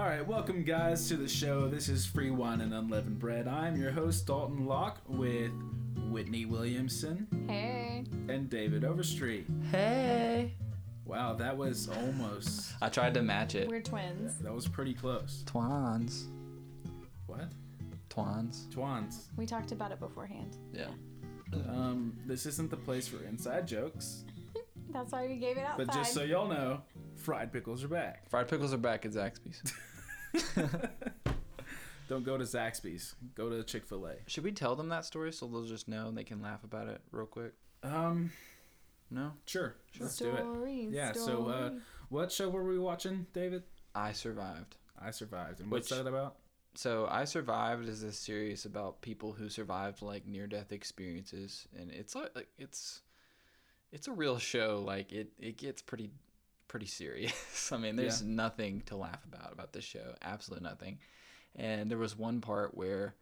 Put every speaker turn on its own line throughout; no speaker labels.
All right, welcome guys to the show. This is Free Wine and Unleavened Bread. I'm your host Dalton Locke with Whitney Williamson
Hey.
and David Overstreet.
Hey.
Wow, that was almost
I tried to match it.
We're twins.
that was pretty close.
Twans.
What?
Twans.
Twans.
We talked about it beforehand.
Yeah.
Um, this isn't the place for inside jokes,
That's why we gave it outside.
but just so y'all know, fried pickles are back.
Fried pickles are back at Zaxby's.
Don't go to Zaxby's. Go to Chick Fil A.
Should we tell them that story so they'll just know and they can laugh about it real quick?
Um,
No?
sure. sure. Let's do it.
Stories,
Yeah. So, uh, what show were we watching, David?
I survived.
I survived. And what's
Which-
that about?
So I survived is this series about people who survived like near death experiences and it's like like, it's it's a real show like it it gets pretty pretty serious. I mean there's
Yeah.
nothing to laugh about about this show, absolutely nothing. And there was one part where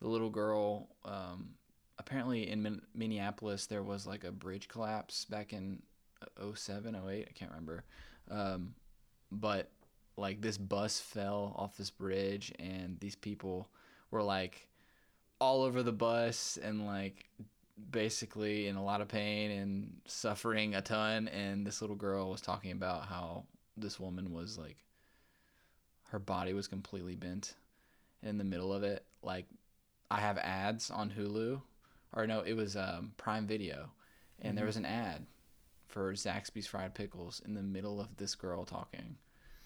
the little girl um apparently in Min- Minneapolis there was like a bridge collapse back in 07 08 I can't remember. Um but like this bus fell off this bridge and these people were like all over the bus and like basically in a lot of pain and suffering a ton and this little girl was talking about how this woman was like her body was completely bent in the middle of it. Like i have ads on hulu or no it was um, prime video and there was an ad for zaxby's fried pickles in the middle of this girl talking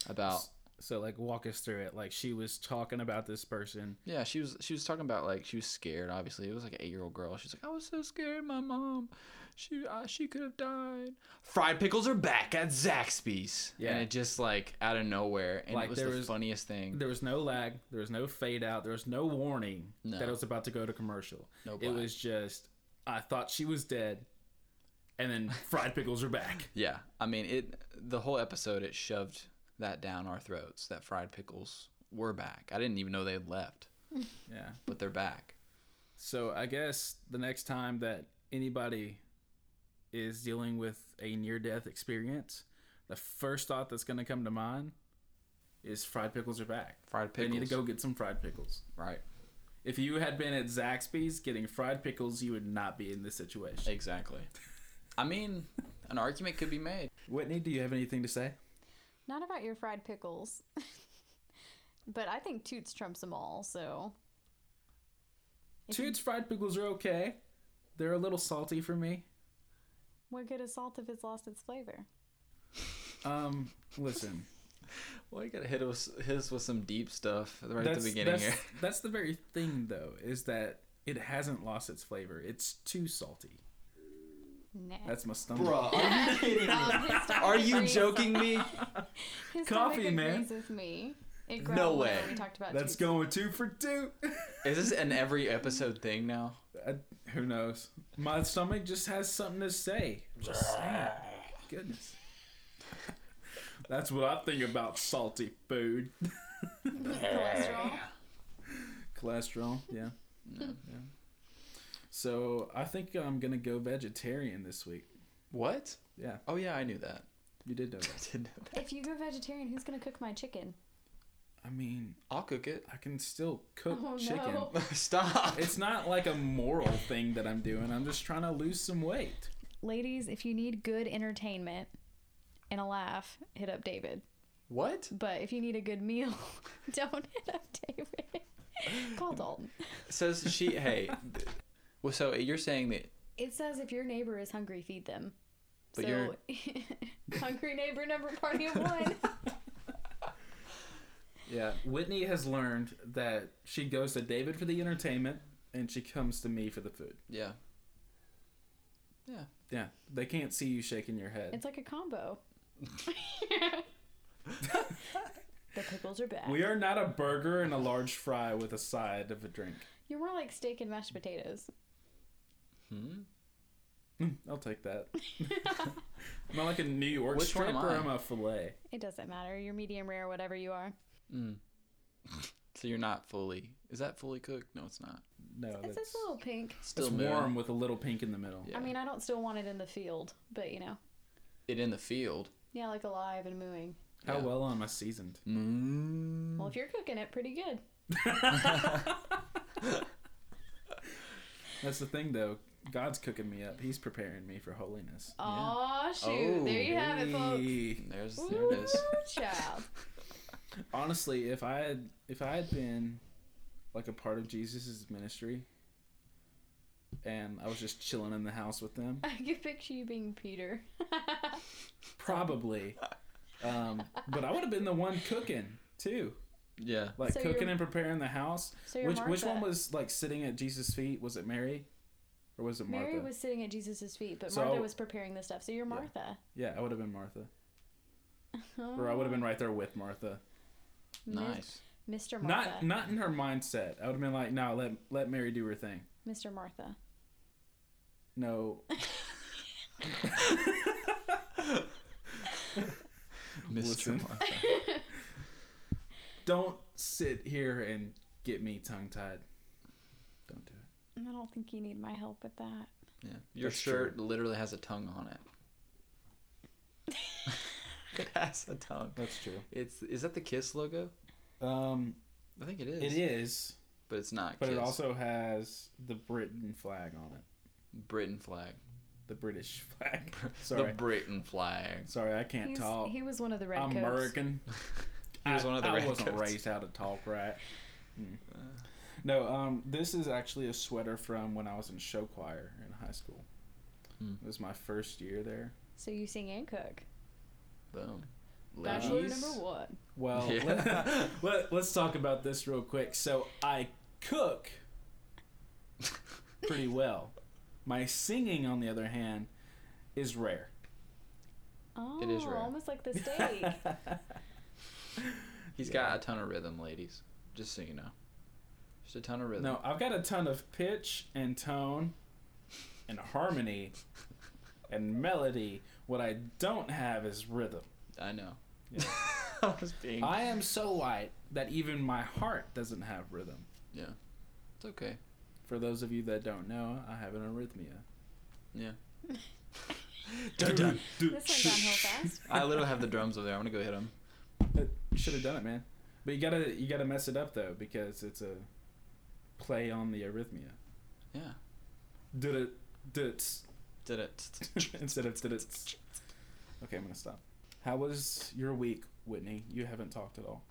about
So, like, walk us through it. Like, she was talking about this person.
Yeah, she was she was talking about like she was scared. Obviously, it was like an eight year old girl. She's like, I was so scared. My mom, she uh, she could have died. Fried pickles are back at Zaxby's.
Yeah.
and it just like out of nowhere, and
Like,
it was the
was-
funniest thing.
There was no lag. There was no fade out. There was no warning
No.
that it was about to go to commercial.
No
it was just, I thought she was dead, and then fried pickles are back.
yeah, I mean it. The whole episode it shoved that down our throats. That fried pickles were back. I didn't even know they had left,
Yeah.
but they're back.
So I guess the next time that anybody is dealing with a near death experience, the first thought that's going to come to mind is fried pickles are back.
Fried
They
pickles.
need to go get some fried pickles.
Right.
If you had been at Zaxby's getting fried pickles, you would not be in this situation.
Exactly. I mean, an argument could be made.
Whitney, do you have anything to say?
Not about your fried pickles. but I think Toots trumps them all, so. If you-
Toots fried pickles are okay. They're a little salty for me.
What good is salt if it's lost its flavor?
Um, listen,
Well, you gotta hit us, hit us with some deep stuff right at the beginning
that's,
here.
that's the very thing, though, is that it hasn't lost its flavor. It's too salty.
Nah.
That's my stomach.
are you kidding me?
Um,
Are you joking me?
His
Coffee,
stomach
man.
agrees with me. It
No way.
We talked about
That's
Toots.
going two for two.
Is this an every episode thing now?
I, who knows? My stomach just has something to say. I'm just saying. Goodness. That's what I think about salty food.
Cholesterol.
Cholesterol, yeah. yeah. So I think I'm gonna go vegetarian this week.
What?
Yeah,
Oh yeah, I knew that.
you did know
I
that.
did know that.
If you go vegetarian, who's gonna cook my chicken?
I mean,
I'll cook it.
I can still cook
Oh,
chicken.
no.
Stop.
It's not like a moral thing that I'm doing. I'm just trying to lose some weight.
Ladies, if you need good entertainment and a laugh, hit up David.
What?
But if you need a good meal, don't hit up David. Call Dalton.
Says she? Hey. Th- Well, so you're saying that?
It says if your neighbor is hungry, feed them.
But
so, hungry neighbor number party of one.
Yeah, Whitney has learned that she goes to David for the entertainment and she comes to me for the food.
Yeah. Yeah.
Yeah, they can't see you shaking your head.
It's like a combo. the pickles are back.
We are not a burger and a large fry with a side of a drink.
You're more like steak and mashed potatoes.
Hmm.
Mm, I'll take that. am I like a New York
Which one
strip
am
or
I?
am I a filet?
It doesn't matter. You're medium rare, whatever you are.
Mm. So you're not fully. Is that fully cooked? No, it's not.
No,
It's
that's
just a little pink.
Still
it's
moving.
warm with a little pink in the middle.
Yeah.
I mean, I don't still want it in the field, but you know,
It in the field.
yeah, like alive and mooing.
How
Yeah.
well am I seasoned?
Mm.
Well, if you're cooking it pretty good.
That's the thing, though. God's cooking me up. He's preparing me for holiness.
Oh shoot!
Oh,
there you have it, folks.
Hey.
There's there it is.
Child.
Honestly, if I had if I had been like a part of Jesus' ministry, and I was just chilling in the house with them,
I can picture you being Peter.
probably. Um, but I would have been the one cooking too,
Yeah.
like
So
cooking and preparing the house.
So you're
Which which one was like sitting at Jesus' feet? Was it Mary, or was it Martha?
Mary was sitting at Jesus' feet, but
So-
Martha was preparing the stuff. So you're Martha.
Yeah, I would have been Martha, or I would have been right there with Martha.
Nice.
Mr. Martha.
Not not in her mindset. I would have been like, no, let let Mary do her thing.
Mr. Martha.
No,
Mr.
Listen.
Martha.
don't sit here and get me tongue tied. Don't do it.
I don't think you need my help with that.
Yeah. Your
That's
shirt literally has a tongue on it. it has a tongue.
That's true.
It's is that the Kiss logo?
Um,
I think it is.
it is,
But it's not.
but
Kiss.
it also has the Britain flag on it.
Britain flag.
The British flag. Sorry,
The Britain flag.
sorry, I can't
He's,
talk.
he was one of the red
I'm
coats.
American.
He was
I,
one of the
I
red
wasn't
coats.
raised how to talk right. Hmm. No, um, this is actually a sweater from when I was in show choir in high school.
Hmm.
It was my first year there.
So you sing and cook.
Boom.
Bachelor
Ladies.
number one.
Well,
Yeah.
let, us talk about this real quick. So I cook pretty well. My singing, on the other hand, is rare.
Oh,
It is rare.
almost like the steak.
He's
Yeah.
got a ton of rhythm, ladies. Just so you know. Just a ton of rhythm.
No, I've got a ton of pitch and tone and harmony and melody. What I don't have is rhythm.
I know.
Yeah.
I was being.
I am so white that even my heart doesn't have rhythm.
Yeah. It's okay.
For those of you that don't know, I have an arrhythmia.
Yeah. dun, dun.
this went downhill fast.
I literally have the drums over there. I'm gonna go hit them.
Uh, Should have done it, man. But you gotta you gotta mess it up though because it's a play on the arrhythmia.
Yeah.
Did it did it
Did it.
instead of did it. Okay, I'm gonna stop. How was your week, Whitney? You haven't talked at all.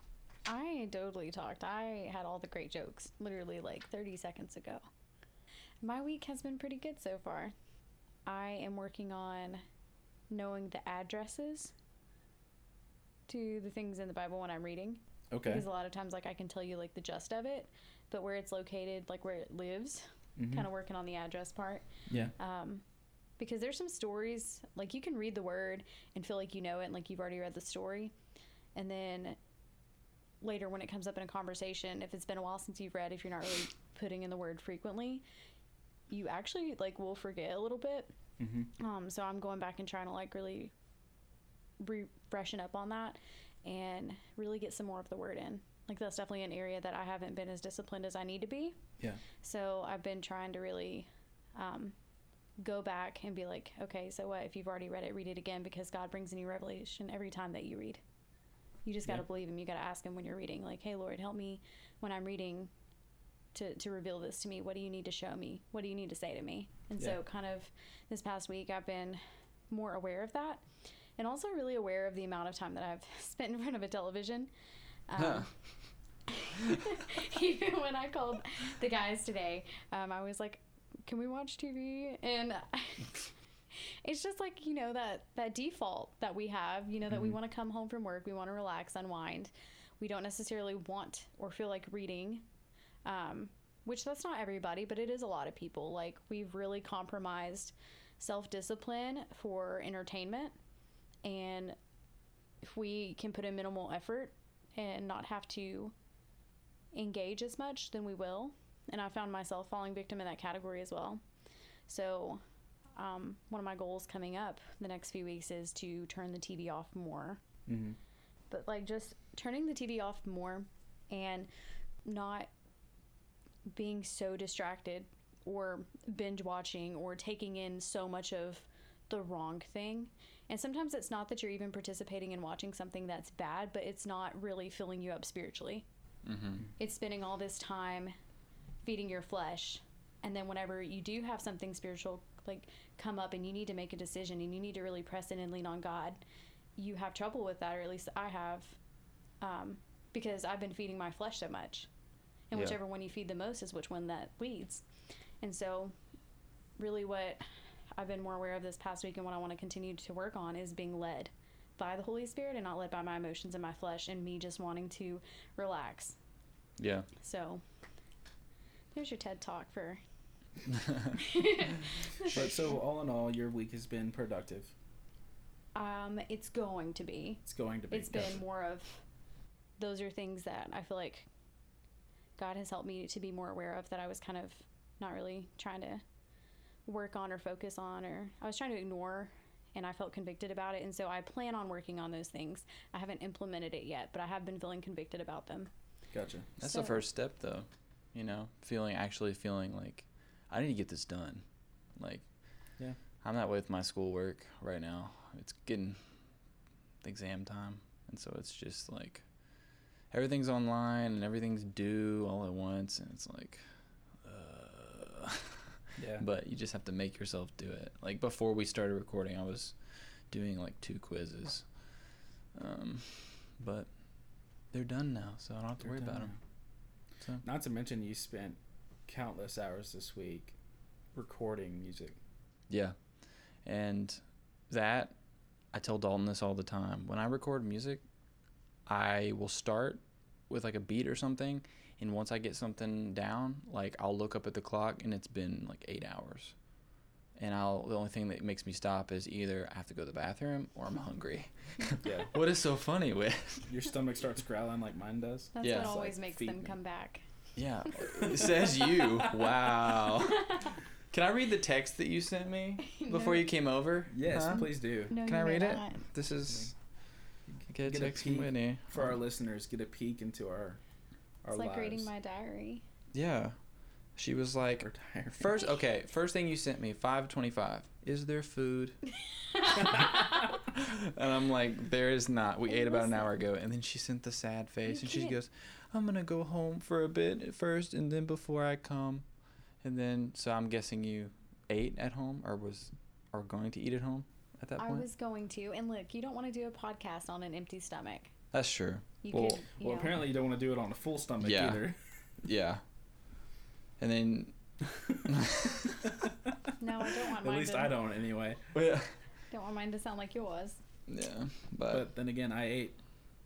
I totally talked. I had all the great jokes literally like 30 seconds ago. My week has been pretty good so far. I am working on knowing the addresses to the things in the Bible when I'm reading.
Okay.
Because a lot of times, like, I can tell you, like, the gist of it, but where it's located, like, where it lives,
Mhm.
kind of working on the address part.
Yeah.
Um, because there's some stories, like, you can read the word and feel like you know it and, like, you've already read the story. And then later, when it comes up in a conversation, if it's been a while since you've read, if you're not really putting in the word frequently, you actually, like, will forget a little bit.
Mm-hmm.
Um, so I'm going back and trying to like really re- freshen up on that and really get some more of the word in. Like that's definitely an area that I haven't been as disciplined as I need to be.
Yeah.
So I've been trying to really um, go back and be like, okay, so what? If you've already read it, read it again because God brings a new revelation every time that you read. You just got to
Yeah.
believe Him. You got to ask Him when you're reading, like, hey, Lord, help me when I'm reading to, to reveal this to me. What do you need to show me? What do you need to say to me? And
Yeah.
so, kind of this past week, I've been more aware of that and also really aware of the amount of time that I've spent in front of a television. Um, even when I called the guys today, um, I was like, "Can we watch TV?" And it's just like you know that that default that we have. You know that we want to come home from work, we want to relax, unwind. We don't necessarily want or feel like reading, um, which that's not everybody, but it is a lot of people. Like we've really compromised self discipline for entertainment, and if we can put in minimal effort and not have to engage as much, then we will. And I found myself falling victim in that category as well. So, um, one of my goals coming up the next few weeks is to turn the TV off more.
Mm-hmm.
But, like, just turning the TV off more and not being so distracted or binge watching or taking in so much of the wrong thing And sometimes it's not that you're even participating in watching something that's bad, but it's not really filling you up spiritually.
Mm-hmm.
It's spending all this time feeding your flesh. And then whenever you do have something spiritual like come up and you need to make a decision and you need to really press in and lean on God, you have trouble with that, or at least I have, um, because I've been feeding my flesh so much. And
Yeah.
whichever one you feed the most is which one that leads. And so, really, what I've been more aware of this past week and what I want to continue to work on is being led by the Holy Spirit and not led by my emotions and my flesh and me just wanting to relax.
Yeah.
So, there's your TED talk for.
But so all in all, your week has been productive.
Um, it's going to be.
It's going to be.
It's been more of. Those are things that I feel like God has helped me to be more aware of that I was kind of not really trying to work on or focus on, or I was trying to ignore, and I felt convicted about it. And so I plan on working on those things. I haven't implemented it yet, but I have been feeling convicted about them.
Gotcha.
That's
So-
the first step, though. You know, feeling actually feeling like I need to get this done. Like,
Yeah.
I'm not with my schoolwork right now. It's getting exam time, and so it's just like everything's online and everything's due all at once, and it's like, uh,
Yeah.
but you just have to make yourself do it. Like before we started recording, I was doing like two quizzes, um, but they're done now, so I don't have to
They're
worry about them. So.
Not to mention, you spent countless hours this week recording music.
Yeah. And that, I tell Dalton this all the time. When I record music, I will start with like a beat or something. And once I get something down, like I'll look up at the clock and it's been like eight hours. And I'll, the only thing that makes me stop is either I have to go to the bathroom or I'm hungry.
Yeah.
what is so funny with?
Your stomach starts growling like mine does.
That's
Yeah.
what always
like,
makes them
me.
come back.
Yeah. It says you. Wow. Can I read the text that you sent me before
No.
you came over?
Yes,
Huh?
please do.
No,
Can
you
I
may
read it?
not.
This is.
Get
Get
a
text from
peek
Whitney.
For our uh-huh. listeners, get a peek into our our
It's like
lives.
reading my diary.
Yeah. She was like, first, okay, first thing you sent me, 525. Is there food? and I'm like, there is not. We ate about an hour ago. And then she sent the sad face. And she goes, I'm going to go home for a bit at first and then before I come. And then, so I'm guessing you ate at home or was, or going to eat at home at that point?
I was going to, and look, you don't want to do a podcast on an empty stomach.
That's true.
You
Well-
could, you
Well,
know.
apparently you don't want to do it on a full stomach
Yeah.
either.
Yeah. And then,
No, I don't want
At
mine
least
to,
I don't anyway.
yeah.
Don't want mine to sound like yours.
Yeah. But,
But then again, I ate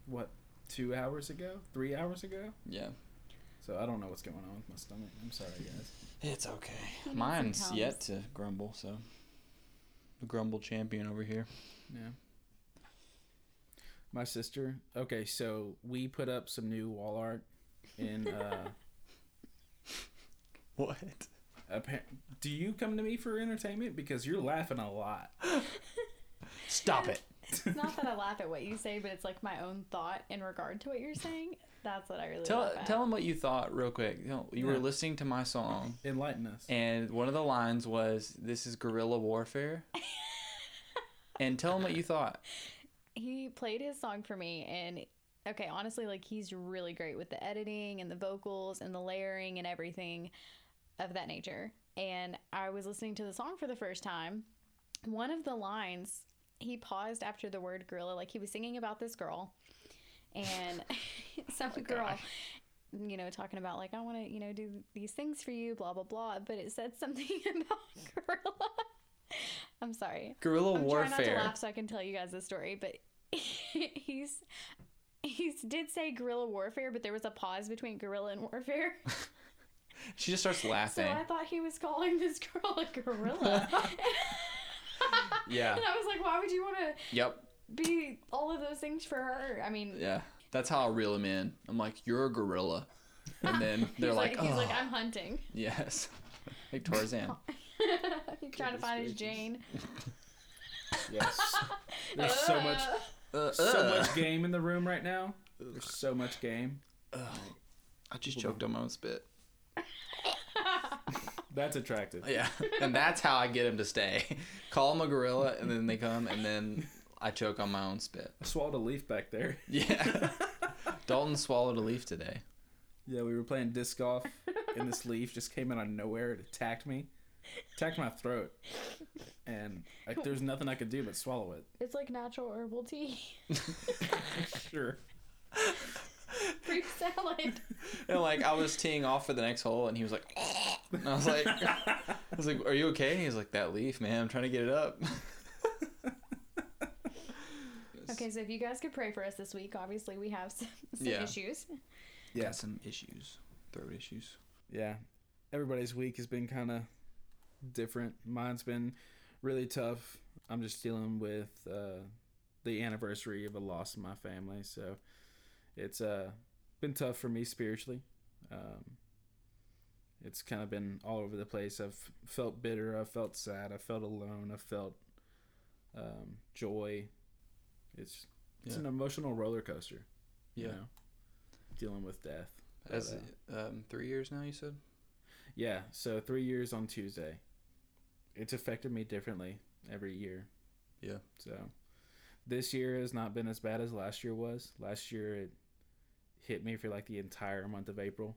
what two hours ago, three hours ago.
yeah.
So I don't know what's going on with my stomach. I'm sorry, guys.
It's okay.
He
Mine's yet to grumble, so the grumble champion over here.
Yeah. My sister. Okay, so we put up some new wall art in. Uh,
What?
appa- do you come to me for entertainment? Because you're laughing a lot.
Stop it.
It's not that I laugh at what you say, but it's like my own thought in regard to what you're saying. That's what I really
Tell
laugh at.
tell them what you thought real quick. You, know, you were listening to my song,
Enlighten us.
and one of the lines was, "This is guerrilla warfare." and tell them what you thought.
He played his song for me and okay honestly like he's really great with the editing and the vocals and the layering and everything of that nature. And i was listening to the song for the first time. One of the lines he paused after the word gorilla like he was singing about this girl and some oh, girl
gosh.
you know talking about like i want to you know do these things for you blah blah blah. But it said something about gorilla i'm sorry
Guerrilla
I'm trying not to
warfare.
laugh so I can tell you guys the story, but he's he did say guerrilla warfare, but there was a pause between guerrilla and warfare.
She just starts laughing. So.
I thought he was calling this girl a gorilla.
yeah.
And I was like, why would you want to
Yep.
be all of those things for her? I mean,
Yeah. That's how I reel him in. I'm like, "You're a gorilla," and then they're
he's
like,
like, he's
"Oh,
like, I'm hunting.
yes." Like Tarzan.
he's trying to find his Jane.
Yes. There's so much,
Uh,
so
uh.
much game in the room right now. There's so much game.
I just choked on my own spit.
That's attractive.
Yeah, and that's how I get him to stay. Call him a gorilla, and then they come, and then I choke on my own spit.
I swallowed a leaf back there.
Yeah. Dalton swallowed a leaf today.
Yeah, we were playing disc golf, and this leaf just came out of nowhere. It attacked me, attacked my throat, and like, there's nothing I could do but swallow it.
It's like natural herbal tea.
Sure.
Fruit salad.
And like I was teeing off for the next hole, and he was like, and I was like, I was like, "Are you okay?" And he's like, "That leaf, man. I'm trying to get it up."
Okay, so if you guys could pray for us this week, obviously we have some, some
Yeah.
issues.
Yeah.
Got some issues, throat issues.
Yeah. Everybody's week has been kind of different. Mine's been really tough. I'm just dealing with uh, the anniversary of a loss in my family, so it's uh, been tough for me spiritually. Um, it's kind of been all over the place. I've felt bitter. I've felt sad. I felt alone. I felt um, joy. It's it's
Yeah.
an emotional roller coaster.
Yeah.
You know, dealing with death. But,
As
uh,
um, three years now, you said.
yeah, so three years on Tuesday. It's affected me differently every year.
Yeah.
So this year has not been as bad as last year was. Last year it hit me for like the entire month of April.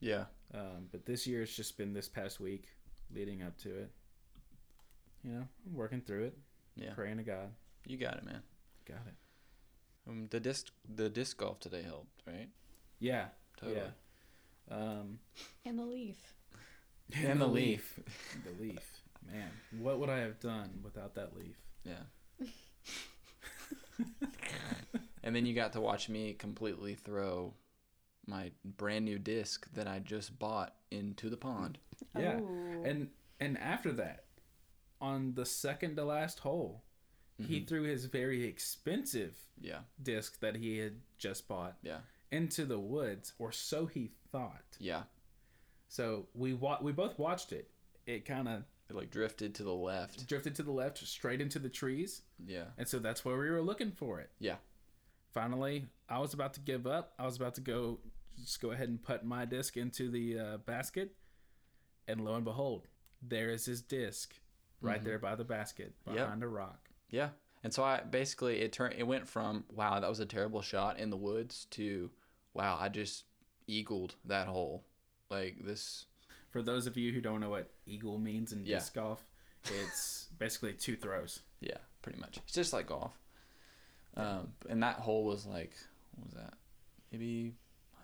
Yeah.
Um, but this year it's just been this past week leading up to it. You know, I'm working through it,
Yeah.
praying to God.
You got it, man.
Got it.
Um, the disc the disc golf today helped, right?
Yeah.
Totally.
Yeah. Um,
And the leaf.
And the leaf.
the leaf. Man, what would I have done without that leaf?
Yeah. and then you got to watch me completely throw my brand new disc that I just bought into the pond.
Yeah.
Oh.
And and after that, on the second to last hole, he
Mhm.
threw his very expensive
Yeah.
disc that he had just bought
Yeah.
into the woods, or so he thought.
Yeah.
So we wa- we both watched it. It kind of
It like drifted to the left.
drifted to the left, straight into the trees,
Yeah.
and so that's where we were looking for it.
Yeah.
Finally, I was about to give up. I was about to go just go ahead and put my disc into the uh, basket, and lo and behold, there is his disc right
Mhm.
there by the basket
Yep.
behind a rock.
Yeah. And so I basically it turned it went from wow, that was a terrible shot in the woods to wow, I just eagled that hole. Like this
For those of you who don't know what eagle means in
Yeah.
disc golf, it's basically two throws.
yeah, pretty much. It's just like golf. Um and that hole was like what was that? Maybe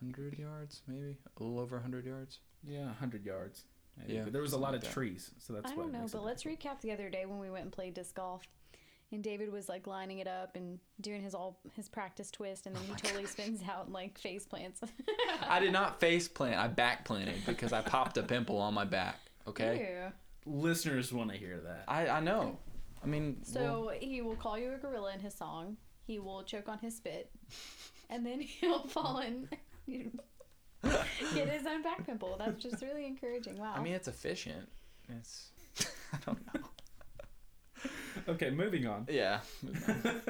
100 yards, maybe a little over 100 yards.
Yeah, 100 yards. Maybe.
Yeah,
But there was a lot
something
of
that.
trees, so that's
I
what
don't know, but let's recap the other day when we went and played disc golf. And David was like lining it up and doing his all his practice twist, and then oh he totally spins out and like face plants.
I did not face plant. I back planted because I popped a pimple on my back. Okay.
Ew.
Listeners want to hear that.
I I know. I mean, well,
So he will call you a gorilla in his song. He will choke on his spit, and then he'll fall and get his own back pimple. That's just really encouraging. Wow.
I mean, it's efficient. It's I don't know.
Okay, moving on.
Yeah.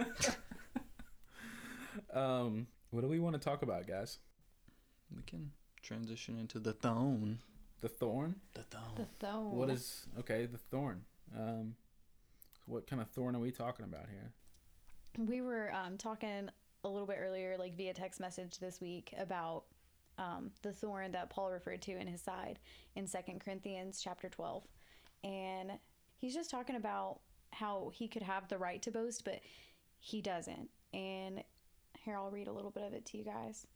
Um, what do we want to talk about, guys?
We can transition into the thorn.
The thorn.
The thorn.
the
thone.
thone.
What is okay? The thorn. Um, what kind of thorn are we talking about here?
We were um, talking a little bit earlier, like via text message this week, about um, the thorn that Paul referred to in his side in Second Corinthians chapter twelve, and he's just talking about how he could have the right to boast, but he doesn't. And here, I'll read a little bit of it to you guys.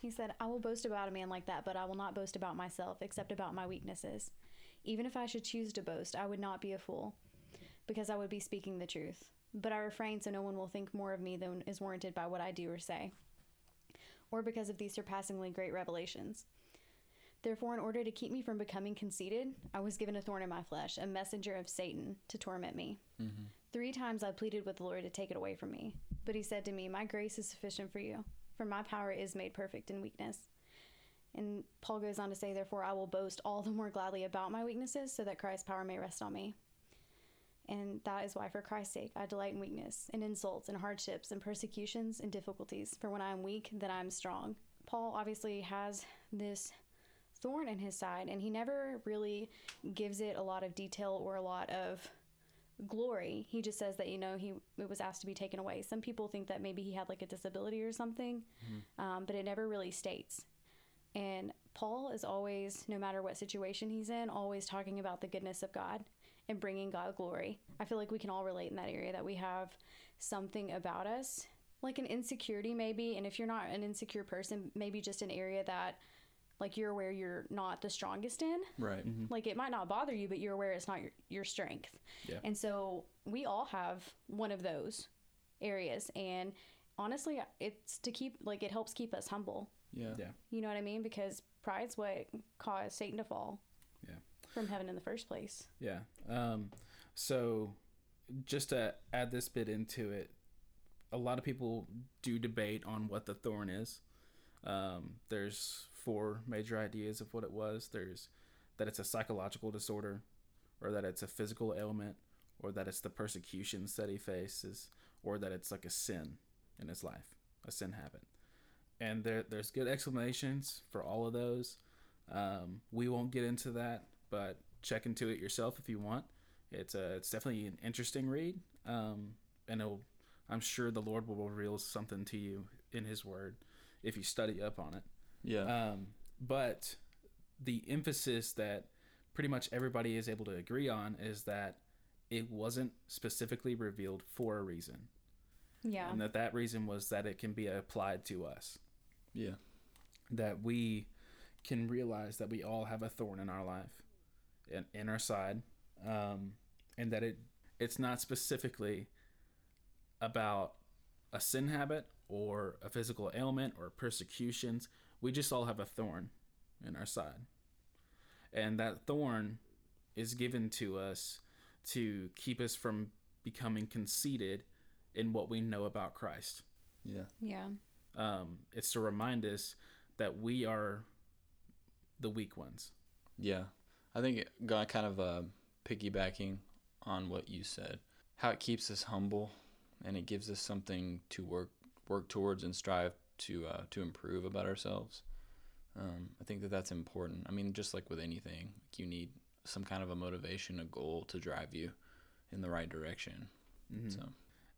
He said, I will boast about a man like that, but I will not boast about myself, except about my weaknesses. Even if I should choose to boast, I would not be a fool, because I would be speaking the truth. But I refrain so no one will think more of me than is warranted by what I do or say, or because of these surpassingly great revelations. Therefore, in order to keep me from becoming conceited, I was given a thorn in my flesh, a messenger of Satan to torment me.
Mm-hmm.
Three times I pleaded with the Lord to take it away from me. But he said to me, My grace is sufficient for you, for my power is made perfect in weakness. And Paul goes on to say, Therefore, I will boast all the more gladly about my weaknesses, so that Christ's power may rest on me. And that is why, for Christ's sake, I delight in weakness, in insults, in hardships, in persecutions, and difficulties. For when I am weak, then I am strong. Paul obviously has this thorn in his side, and he never really gives it a lot of detail or a lot of glory. He just says that you know he it was asked to be taken away. Some people think that maybe he had like a disability or something, um, but it never really states. And Paul is always, no matter what situation he's in, always talking about the goodness of God and bringing God glory. I feel like we can all relate in that area that we have something about us, like an insecurity maybe. And if you're not an insecure person, maybe just an area that like you're aware you're not the strongest in.
Right.
Like it might not bother you, but you're aware it's not your, your strength.
Yeah.
And so we all have one of those areas. And honestly, it's to keep, like, it helps keep us humble.
Yeah.
Yeah.
You know what I mean? Because pride's what caused Satan to fall
Yeah.
from heaven in the first place.
Yeah. Um, so just to add this bit into it, a lot of people do debate on what the thorn is. Um, there's four major ideas of what it was. There's that it's a psychological disorder, or that it's a physical ailment, or that it's the persecutions that he faces, or that it's like a sin in his life, a sin habit. And there, there's good explanations for all of those. Um, we won't get into that, but check into it yourself if you want. It's a, it's definitely an interesting read, um, and I'm sure the Lord will reveal something to you in His Word if you study up on it.
Yeah.
Um, but the emphasis that pretty much everybody is able to agree on is that it wasn't specifically revealed for a reason,
Yeah.
and that that reason was that it can be applied to us
yeah.
that we can realize that we all have a thorn in our life in, in our side um, and that it it's not specifically about a sin habit or a physical ailment or persecutions we just all have a thorn in our side and that thorn is given to us to keep us from becoming conceited in what we know about Christ
Yeah.
yeah.
um, it's to remind us that we are the weak ones.
Yeah, I think it got kind of uh, piggybacking on what you said, how it keeps us humble, and it gives us something to work work towards and strive to uh, to improve about ourselves. Um, I think that that's important. I mean, just like with anything, you need some kind of a motivation, a goal to drive you in the right direction. So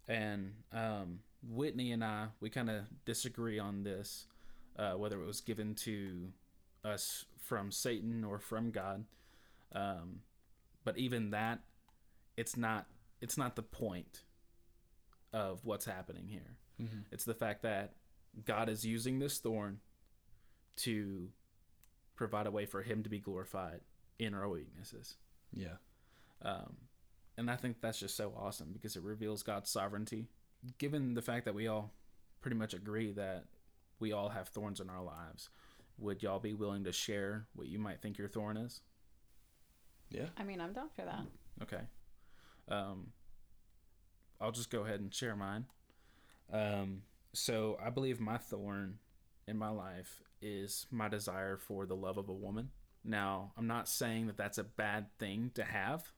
And um, Whitney and I, we kind of disagree on this, uh, whether it was given to us from Satan or from God. Um, but even that, it's not. It's not the point of what's happening here. It's the fact that God is using this thorn to provide a way for Him to be glorified in our weaknesses.
yeah,
Um, and I think that's just so awesome because it reveals God's sovereignty. Given the fact that we all pretty much agree that we all have thorns in our lives, would y'all be willing to share what you might think your thorn is?
yeah,
I mean, I'm down for that.
Okay. Um, I'll just go ahead and share mine. Um, so I believe my thorn in my life is my desire for the love of a woman. Now, I'm not saying that that's a bad thing to have.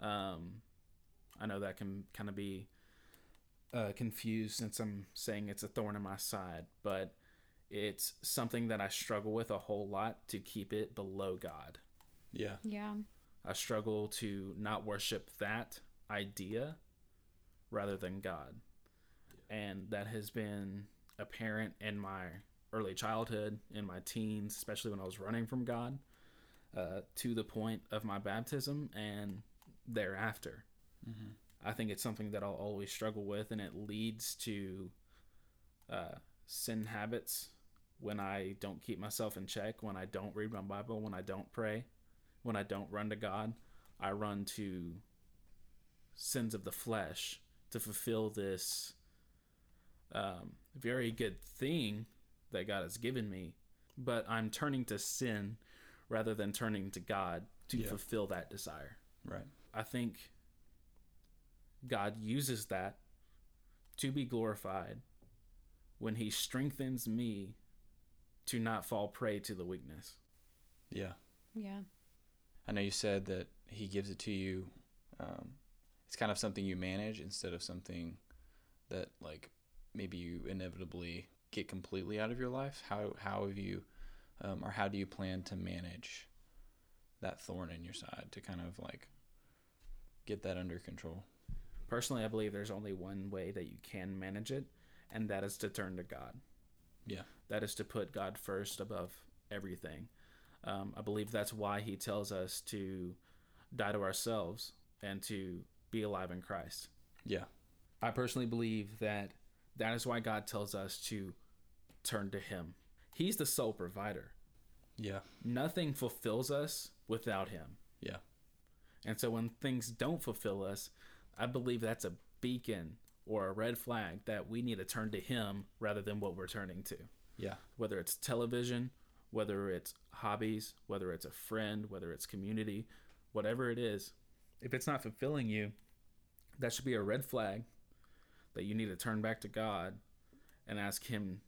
Um, I know that can kind of be uh, confused since I'm saying it's a thorn in my side, but it's something that I struggle with a whole lot to keep it below God.
yeah,
Yeah.
I struggle to not worship that idea rather than God. And that has been apparent in my early childhood, in my teens, especially when I was running from God, uh, to the point of my baptism and thereafter. I think it's something that I'll always struggle with, and it leads to uh, sin habits when I don't keep myself in check, when I don't read my Bible, when I don't pray when I don't run to God, I run to sins of the flesh to fulfill this um, very good thing that God has given me. But I'm turning to sin rather than turning to God to
Yeah.
fulfill that desire.
right,
I think God uses that to be glorified when He strengthens me to not fall prey to the weakness.
yeah.
Yeah.
I know you said that he gives it to you. Um, it's kind of something you manage instead of something that like maybe you inevitably get completely out of your life. How how have you um, or how do you plan to manage that thorn in your side to kind of like get that under control?
Personally, I believe there's only one way that you can manage it, and that is to turn to God.
Yeah.
That is to put God first above everything. Um, I believe that's why He tells us to die to ourselves and to be alive in Christ.
Yeah.
I personally believe that that is why God tells us to turn to Him. He's the sole provider.
Yeah.
Nothing fulfills us without Him.
Yeah.
And so when things don't fulfill us, I believe that's a beacon or a red flag that we need to turn to Him rather than what we're turning to.
Yeah.
Whether it's television, whether it's hobbies, whether it's a friend, whether it's community, whatever it is, if it's not fulfilling you, that should be a red flag that you need to turn back to God and ask Him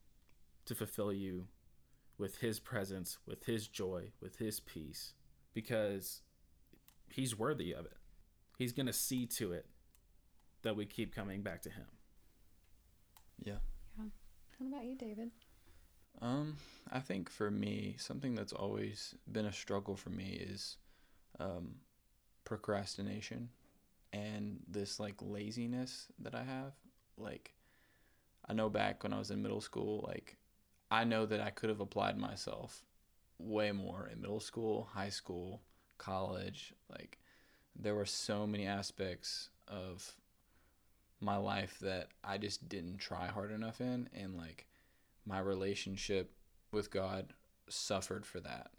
to fulfill you with His presence, with His joy, with His peace, because He's worthy of it. He's going to see to it that we keep coming back to Him.
Yeah. Yeah.
What about you, David?
Um, I think for me, something that's always been a struggle for me is um, procrastination and this like laziness that I have. Like, I know back when I was in middle school, like, I know that I could have applied myself way more in middle school, high school, college. Like, there were so many aspects of my life that I just didn't try hard enough in. And, like, my relationship with God suffered for that.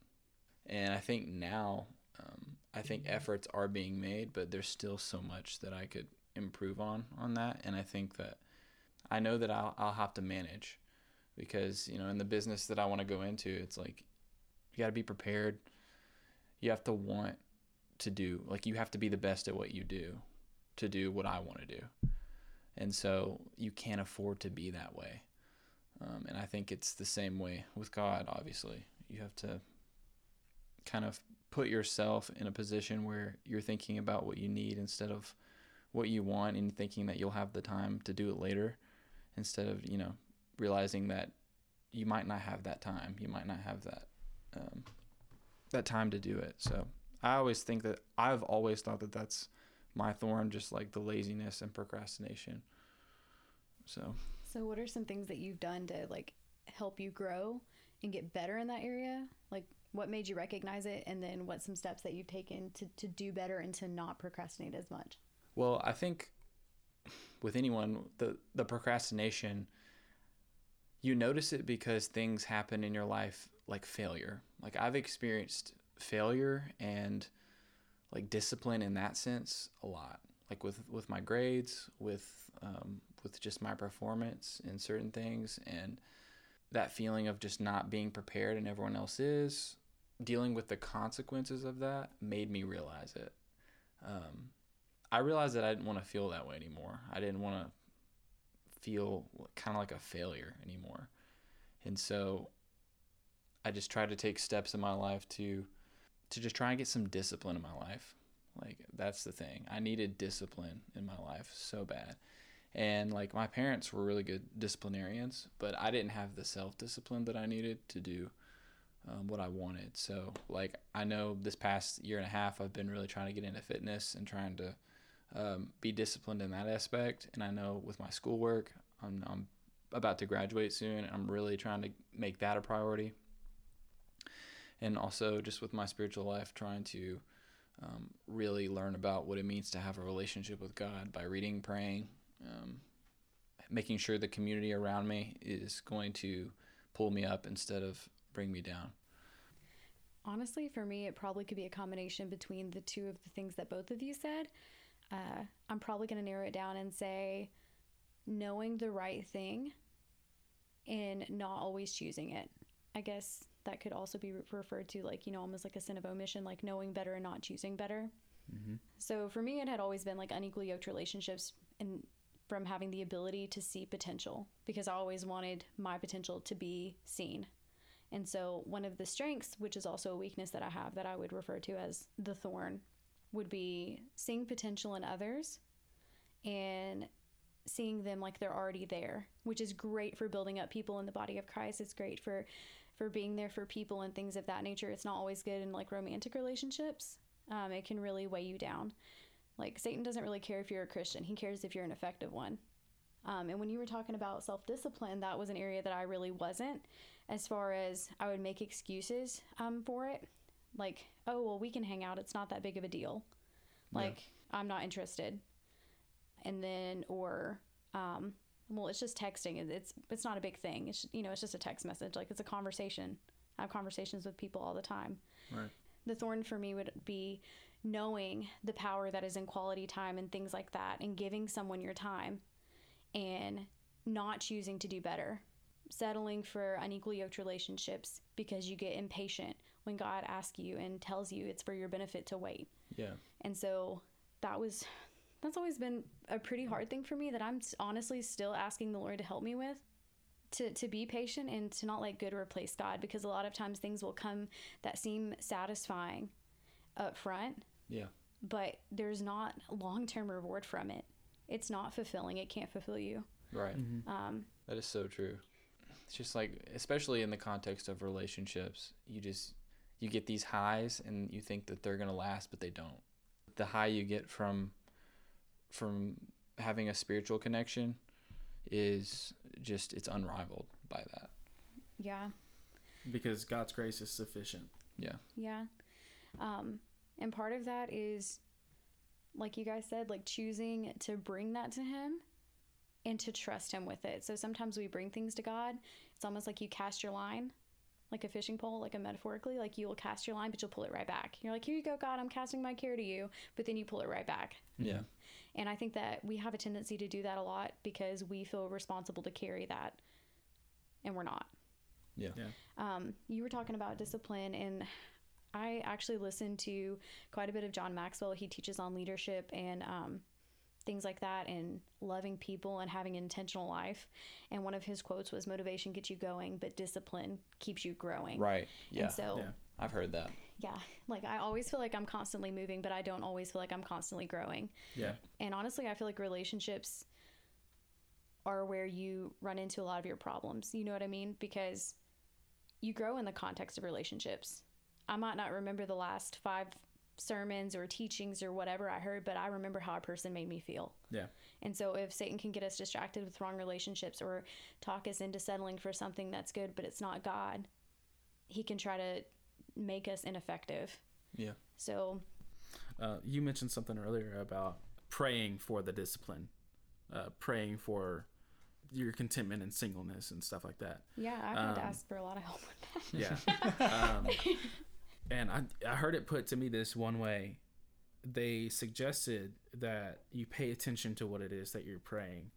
And I think now, um, I think efforts are being made, but there's still so much that I could improve on on that. And I think that I know that I'll, I'll have to manage because, you know, in the business that I want to go into, it's like you got to be prepared. You have to want to do, like, you have to be the best at what you do to do what I want to do. And so you can't afford to be that way. Um, and I think it's the same way with God, obviously. You have to kind of put yourself in a position where you're thinking about what you need instead of what you want and thinking that you'll have the time to do it later instead of, you know, realizing that you might not have that time. You might not have that um, that time to do it. So I always think that I've always thought that that's my thorn, just like the laziness and procrastination. So
So, what are some things that you've done to like help you grow and get better in that area? Like, what made you recognize it, and then what some steps that you've taken to to do better and to not procrastinate as much?
Well, I think with anyone, the the procrastination, you notice it because things happen in your life like failure. Like I've experienced failure and like discipline in that sense a lot. Like with with my grades, with um, with just my performance in certain things, and that feeling of just not being prepared and everyone else is. Dealing with the consequences of that made me realize it. Um, I realized that I didn't want to feel that way anymore. I didn't want to feel kind of like a failure anymore. And so I just tried to take steps in my life to to just try and get some discipline in my life. Like that's the thing. I needed discipline in my life so bad. And like my parents were really good disciplinarians, but I didn't have the self-discipline that I needed to do um, what I wanted. So like I know this past year and a half I've been really trying to get into fitness and trying to um, be disciplined in that aspect. And I know with my schoolwork, I'm, I'm about to graduate soon, and I'm really trying to make that a priority. And also, just with my spiritual life, trying to um, really learn about what it means to have a relationship with God by reading, praying, um, making sure the community around me is going to pull me up instead of bring me down.
Honestly, for me, it probably could be a combination between the two of the things that both of you said. Uh, I'm probably going to narrow it down and say knowing the right thing and not always choosing it. I guess that could also be referred to like, you know, almost like a sin of omission, like knowing better and not choosing better.
Mm-hmm.
So for me, it had always been like unequally yoked relationships and from having the ability to see potential because I always wanted my potential to be seen. And so one of the strengths, which is also a weakness that I have that I would refer to as the thorn, would be seeing potential in others and seeing them like they're already there, which is great for building up people in the body of Christ. It's great for for being there for people and things of that nature. It's not always good in like romantic relationships. Um, it can really weigh you down. Like Satan doesn't really care if you're a Christian; he cares if you're an effective one. Um, and when you were talking about self discipline, that was an area that I really wasn't. As far as I would make excuses um, for it, like, oh well, we can hang out; it's not that big of a deal. Like, I'm not interested. And then, or um, well, it's just texting. It's it's not a big thing. It's you know, it's just a text message. Like it's a conversation. I have conversations with people all the time.
Right.
The thorn for me would be knowing the power that is in quality time and things like that, and giving someone your time, and not choosing to do better, settling for unequally yoked relationships because you get impatient when God asks you and tells you it's for your benefit to wait.
Yeah.
And so that was that's always been a pretty hard thing for me that I'm honestly still asking the Lord to help me with to to be patient and to not let good replace God because a lot of times things will come that seem satisfying up front,
Yeah.
but there's not long-term reward from it. It's not fulfilling. It can't fulfill you.
Right.
Um,
That is so true. It's just like, especially in the context of relationships, you just you get these highs and you think that they're gonna last, but they don't. The high you get from from having a spiritual connection is just it's unrivaled by that.
yeah.
Because God's grace is sufficient.
Yeah.
Yeah. Um, and part of that is, like you guys said, like choosing to bring that to Him and to trust Him with it. So sometimes we bring things to God. It's almost like you cast your line, like a fishing pole, like a metaphorically, like you will cast your line, but you'll pull it right back. You're like, here you go, God, I'm casting my care to you. But then you pull it right back.
Yeah.
And I think that we have a tendency to do that a lot because we feel responsible to carry that, and we're not.
Yeah.
Yeah.
Um, you were talking about discipline, and I actually listened to quite a bit of John Maxwell. He teaches on leadership and um, things like that, and loving people and having an intentional life. And one of his quotes was, "Motivation gets you going, but discipline keeps you growing."
Right. Yeah.
And so,
Yeah.
I've heard that.
yeah, like I always feel like I'm constantly moving, but I don't always feel like I'm constantly growing.
Yeah.
And honestly, I feel like relationships are where you run into a lot of your problems. You know what I mean? Because you grow in the context of relationships. I might not remember the last five sermons or teachings or whatever I heard, but I remember how a person made me feel.
Yeah.
And so if Satan can get us distracted with wrong relationships or talk us into settling for something that's good, but it's not God, he can try to make us ineffective.
Yeah.
So
Uh, you mentioned something earlier about praying for the discipline, uh, praying for your contentment and singleness and stuff like that.
yeah, I had to
Um,
ask for a lot of help with that.
Yeah. um, and I, I heard it put to me this one way. They suggested that you pay attention to what it is that you're praying.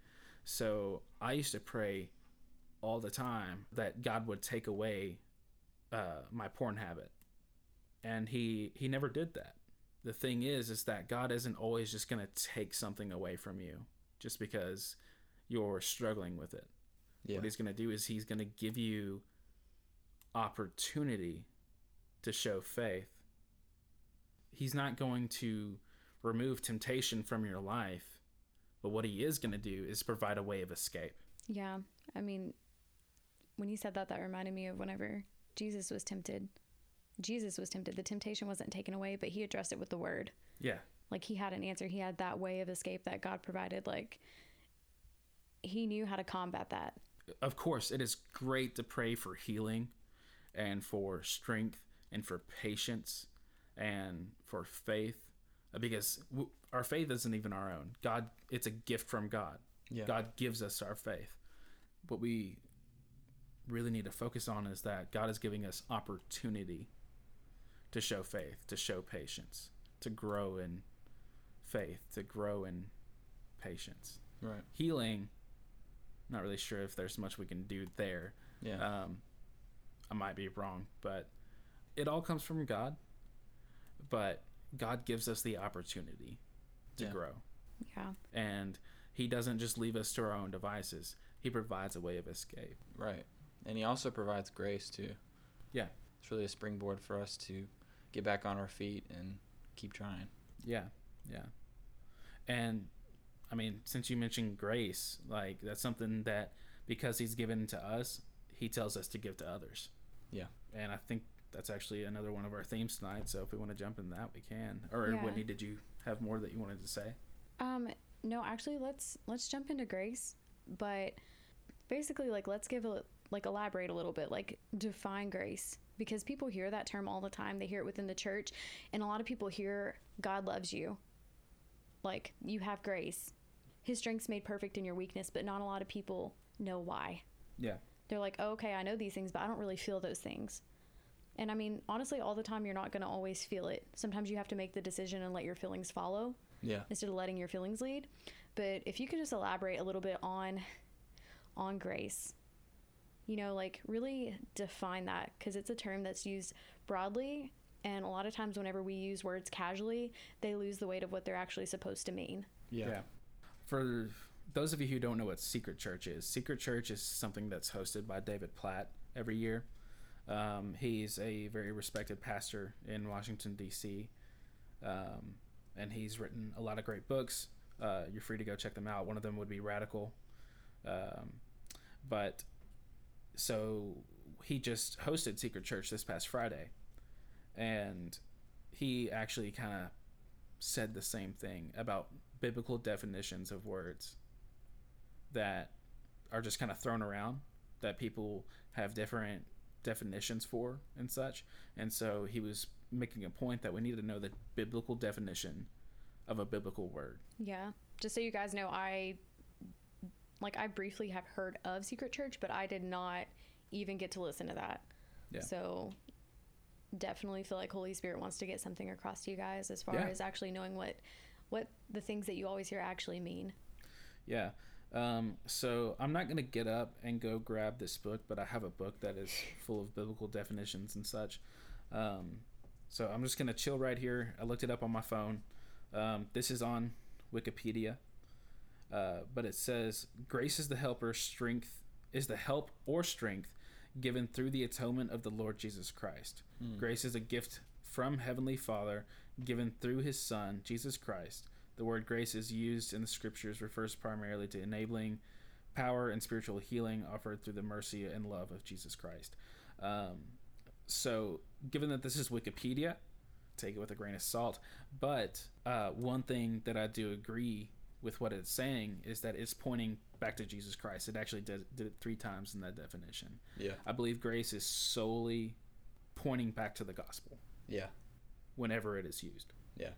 So I used to pray all the time that God would take away uh, my porn habit, and he he never did that. The thing is, is that God isn't always just gonna take something away from you just because you're struggling with it
Yeah.
what he's going to do is he's going to give you opportunity to show faith. He's not going to remove temptation from your life, but what he is going to do is provide a way of escape.
Yeah. I mean, when you said that, that reminded me of whenever Jesus was tempted. Jesus was tempted. The temptation wasn't taken away, but he addressed it with the word.
Yeah.
Like he had an answer. He had that way of escape that God provided. Like he knew how to combat that.
Of course, it is great to pray for healing and for strength and for patience and for faith uh, because w- our faith isn't even our own. God, it's a gift from God.
Yeah.
God gives us our faith. What we really need to focus on is that God is giving us opportunity to show faith, to show patience, to grow in faith, to grow in patience.
Right.
Healing, not really sure if there's much we can do there.
Yeah.
Um, I might be wrong, but it all comes from God. But God gives us the opportunity to
Yeah.
grow.
Yeah.
And He doesn't just leave us to our own devices, He provides a way of escape.
right. And he also provides grace too.
Yeah.
It's really a springboard for us to get back on our feet and keep trying.
Yeah, yeah. And I mean, since you mentioned grace, like that's something that because he's given to us, he tells us to give to others.
Yeah.
And I think that's actually another one of our themes tonight. So if we want to jump in that, we can. Or
Yeah.
Whitney, did you have more that you wanted to say?
Um, no, actually, let's let's jump into grace, but basically, like, let's give a like elaborate a little bit, like define grace, because people hear that term all the time. They hear it within the church, and a lot of people hear God loves you, like you have grace. His strength's made perfect in your weakness, but not a lot of people know why.
Yeah.
They're like, oh, okay, I know these things, but I don't really feel those things. And I mean, honestly, all the time, you're not going to always feel it. Sometimes you have to make the decision and let your feelings follow
Yeah.
instead of letting your feelings lead. But if you could just elaborate a little bit on on grace, you know, like really define that because it's a term that's used broadly, and a lot of times whenever we use words casually, they lose the weight of what they're actually supposed to mean.
Yeah.
For those of you who don't know what Secret Church is, Secret Church is something that's hosted by David Platt every year. Um, he's a very respected pastor in Washington, D.C., um, and he's written a lot of great books. Uh, you're free to go check them out. One of them would be Radical. Um, but so he just hosted Secret Church this past Friday, and he actually kind of said the same thing about biblical definitions of words that are just kind of thrown around that people have different definitions for and such. And so he was making a point that we need to know the biblical definition of a biblical word.
Yeah. Just so you guys know, I like I briefly have heard of Secret Church, but I did not even get to listen to that.
Yeah.
So definitely feel like Holy Spirit wants to get something across to you guys as far
Yeah.
as actually knowing what what the things that you always hear actually mean.
Yeah. Um, so I'm not going to get up and go grab this book, but I have a book that is full of biblical definitions and such. Um, so I'm just going to chill right here. I looked it up on my phone. Um, this is on Wikipedia. Uh, but it says grace is the helper, strength is the help or strength given through the atonement of the Lord Jesus Christ. Grace is a gift from Heavenly Father given through his Son, Jesus Christ. The word grace is used in the scriptures refers primarily to enabling power and spiritual healing offered through the mercy and love of Jesus Christ. Um, so, given that this is Wikipedia, take it with a grain of salt. But uh, one thing that I do agree with what it's saying is that it's pointing back to Jesus Christ. It actually did, did it three times in that definition.
Yeah.
I believe grace is solely pointing back to the gospel
Yeah.
whenever it is used.
Yeah.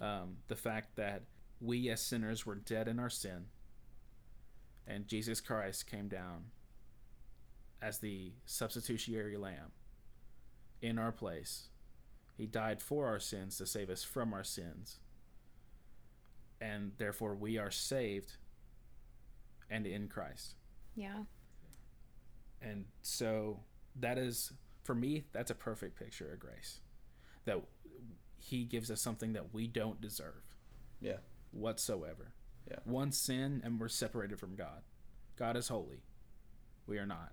Um, the fact that we as sinners were dead in our sin, and Jesus Christ came down as the substitutionary lamb in our place. He died for our sins to save us from our sins. And therefore, we are saved and in Christ.
Yeah.
And so that is for me that's a perfect picture of grace. That he gives us something that we don't deserve
Yeah.
whatsoever.
Yeah.
One sin and we're separated from God. God is holy. We are not.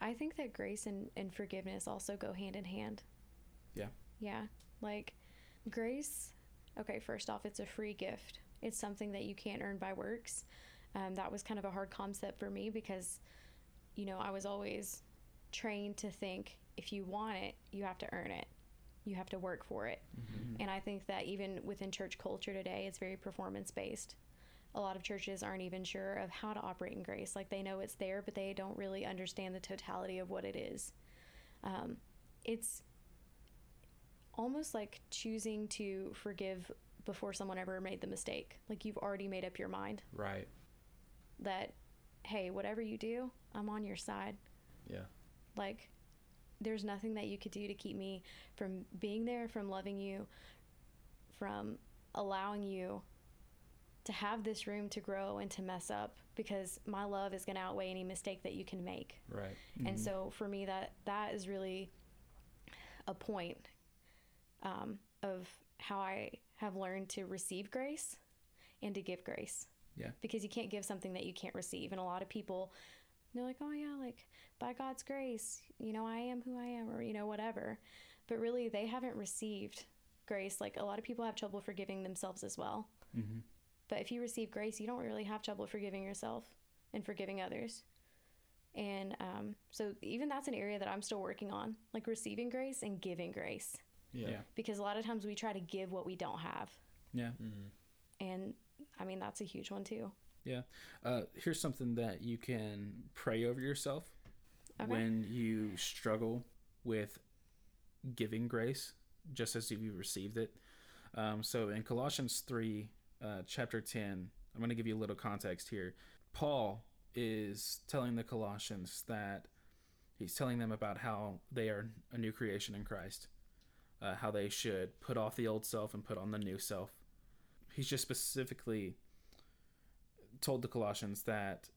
I think that grace and, and forgiveness also go hand in hand.
Yeah.
Yeah. Like grace, okay, first off, it's a free gift. It's something that you can't earn by works. Um, that was kind of a hard concept for me because, you know, I was always trained to think if you want it, you have to earn it. You have to work for it. And I think that even within church culture today, it's very performance based. A lot of churches aren't even sure of how to operate in grace. Like they know it's there, but they don't really understand the totality of what it is. Um, it's almost like choosing to forgive before someone ever made the mistake. Like you've already made up your mind
Right.
that, hey, whatever you do, I'm on your side.
Yeah.
Like, there's nothing that you could do to keep me from being there, from loving you, from allowing you to have this room to grow and to mess up because my love is going to outweigh any mistake that you can make.
Right.
And so for me that that is really a point um, of how I have learned to receive grace and to give grace.
Yeah.
Because you can't give something that you can't receive. And a lot of people they're like, "Oh yeah, like by God's grace, you know, I am who I am or you know whatever." But really they haven't received grace. Like a lot of people have trouble forgiving themselves as well.
Mhm.
But if you receive grace, you don't really have trouble forgiving yourself and forgiving others. And um, so even that's an area that I'm still working on, like receiving grace and giving grace.
Yeah.
Yeah.
Because a lot of times we try to give what we don't have.
Yeah.
And I mean, that's a huge one too.
Yeah. Uh, here's something that you can pray over yourself
Okay.
when you struggle with giving grace, just as you received it. Um, so in Colossians 3, uh, chapter 10, I'm going to give you a little context here. Paul is telling the Colossians that he's telling them about how they are a new creation in Christ, uh, how they should put off the old self and put on the new self. He's just specifically told the Colossians that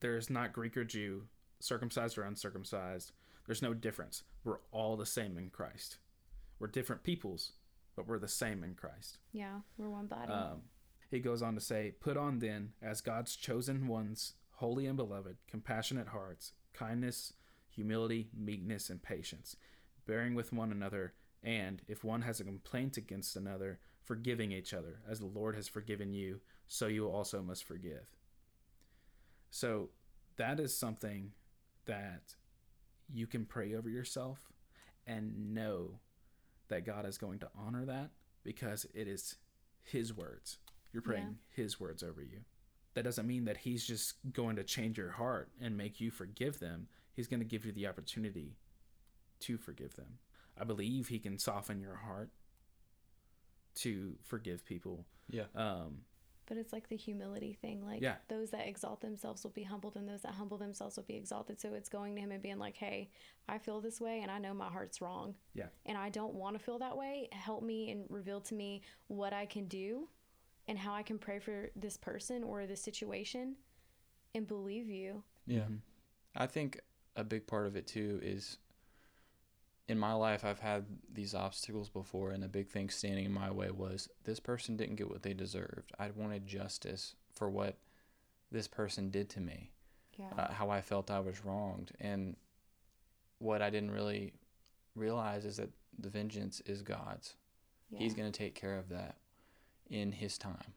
there's not Greek or Jew, circumcised or uncircumcised. There's no difference. We're all the same in Christ. We're different peoples, but we're the same in Christ.
Yeah, we're one body.
Um, he goes on to say, Put on then, as God's chosen ones, holy and beloved, compassionate hearts, kindness, humility, meekness, and patience, bearing with one another, and, if one has a complaint against another, forgiving each other, as the Lord has forgiven you, so you also must forgive. So, that is something that you can pray over yourself and know that God is going to honor that because it is His words. You're praying His words over you. That doesn't mean that He's just going to change your heart and make you forgive them. He's going to give you the opportunity to forgive them. I believe He can soften your heart to forgive people.
Yeah.
Um,
But it's like the humility thing. Like
Yeah.
those that exalt themselves will be humbled, and those that humble themselves will be exalted. So it's going to him and being like, "Hey, I feel this way, and I know my heart's wrong,
yeah.
and I don't want to feel that way. Help me and reveal to me what I can do, and how I can pray for this person or this situation, and believe you."
Yeah. I think a big part of it too is in my life I've had these obstacles before and a big thing standing in my way was this person didn't get what they deserved. I wanted justice for what this person did to me.
Yeah.
Uh, how I felt I was wronged and what I didn't really realize is that the vengeance is God's.
yeah.
He's going to take care of that in His time.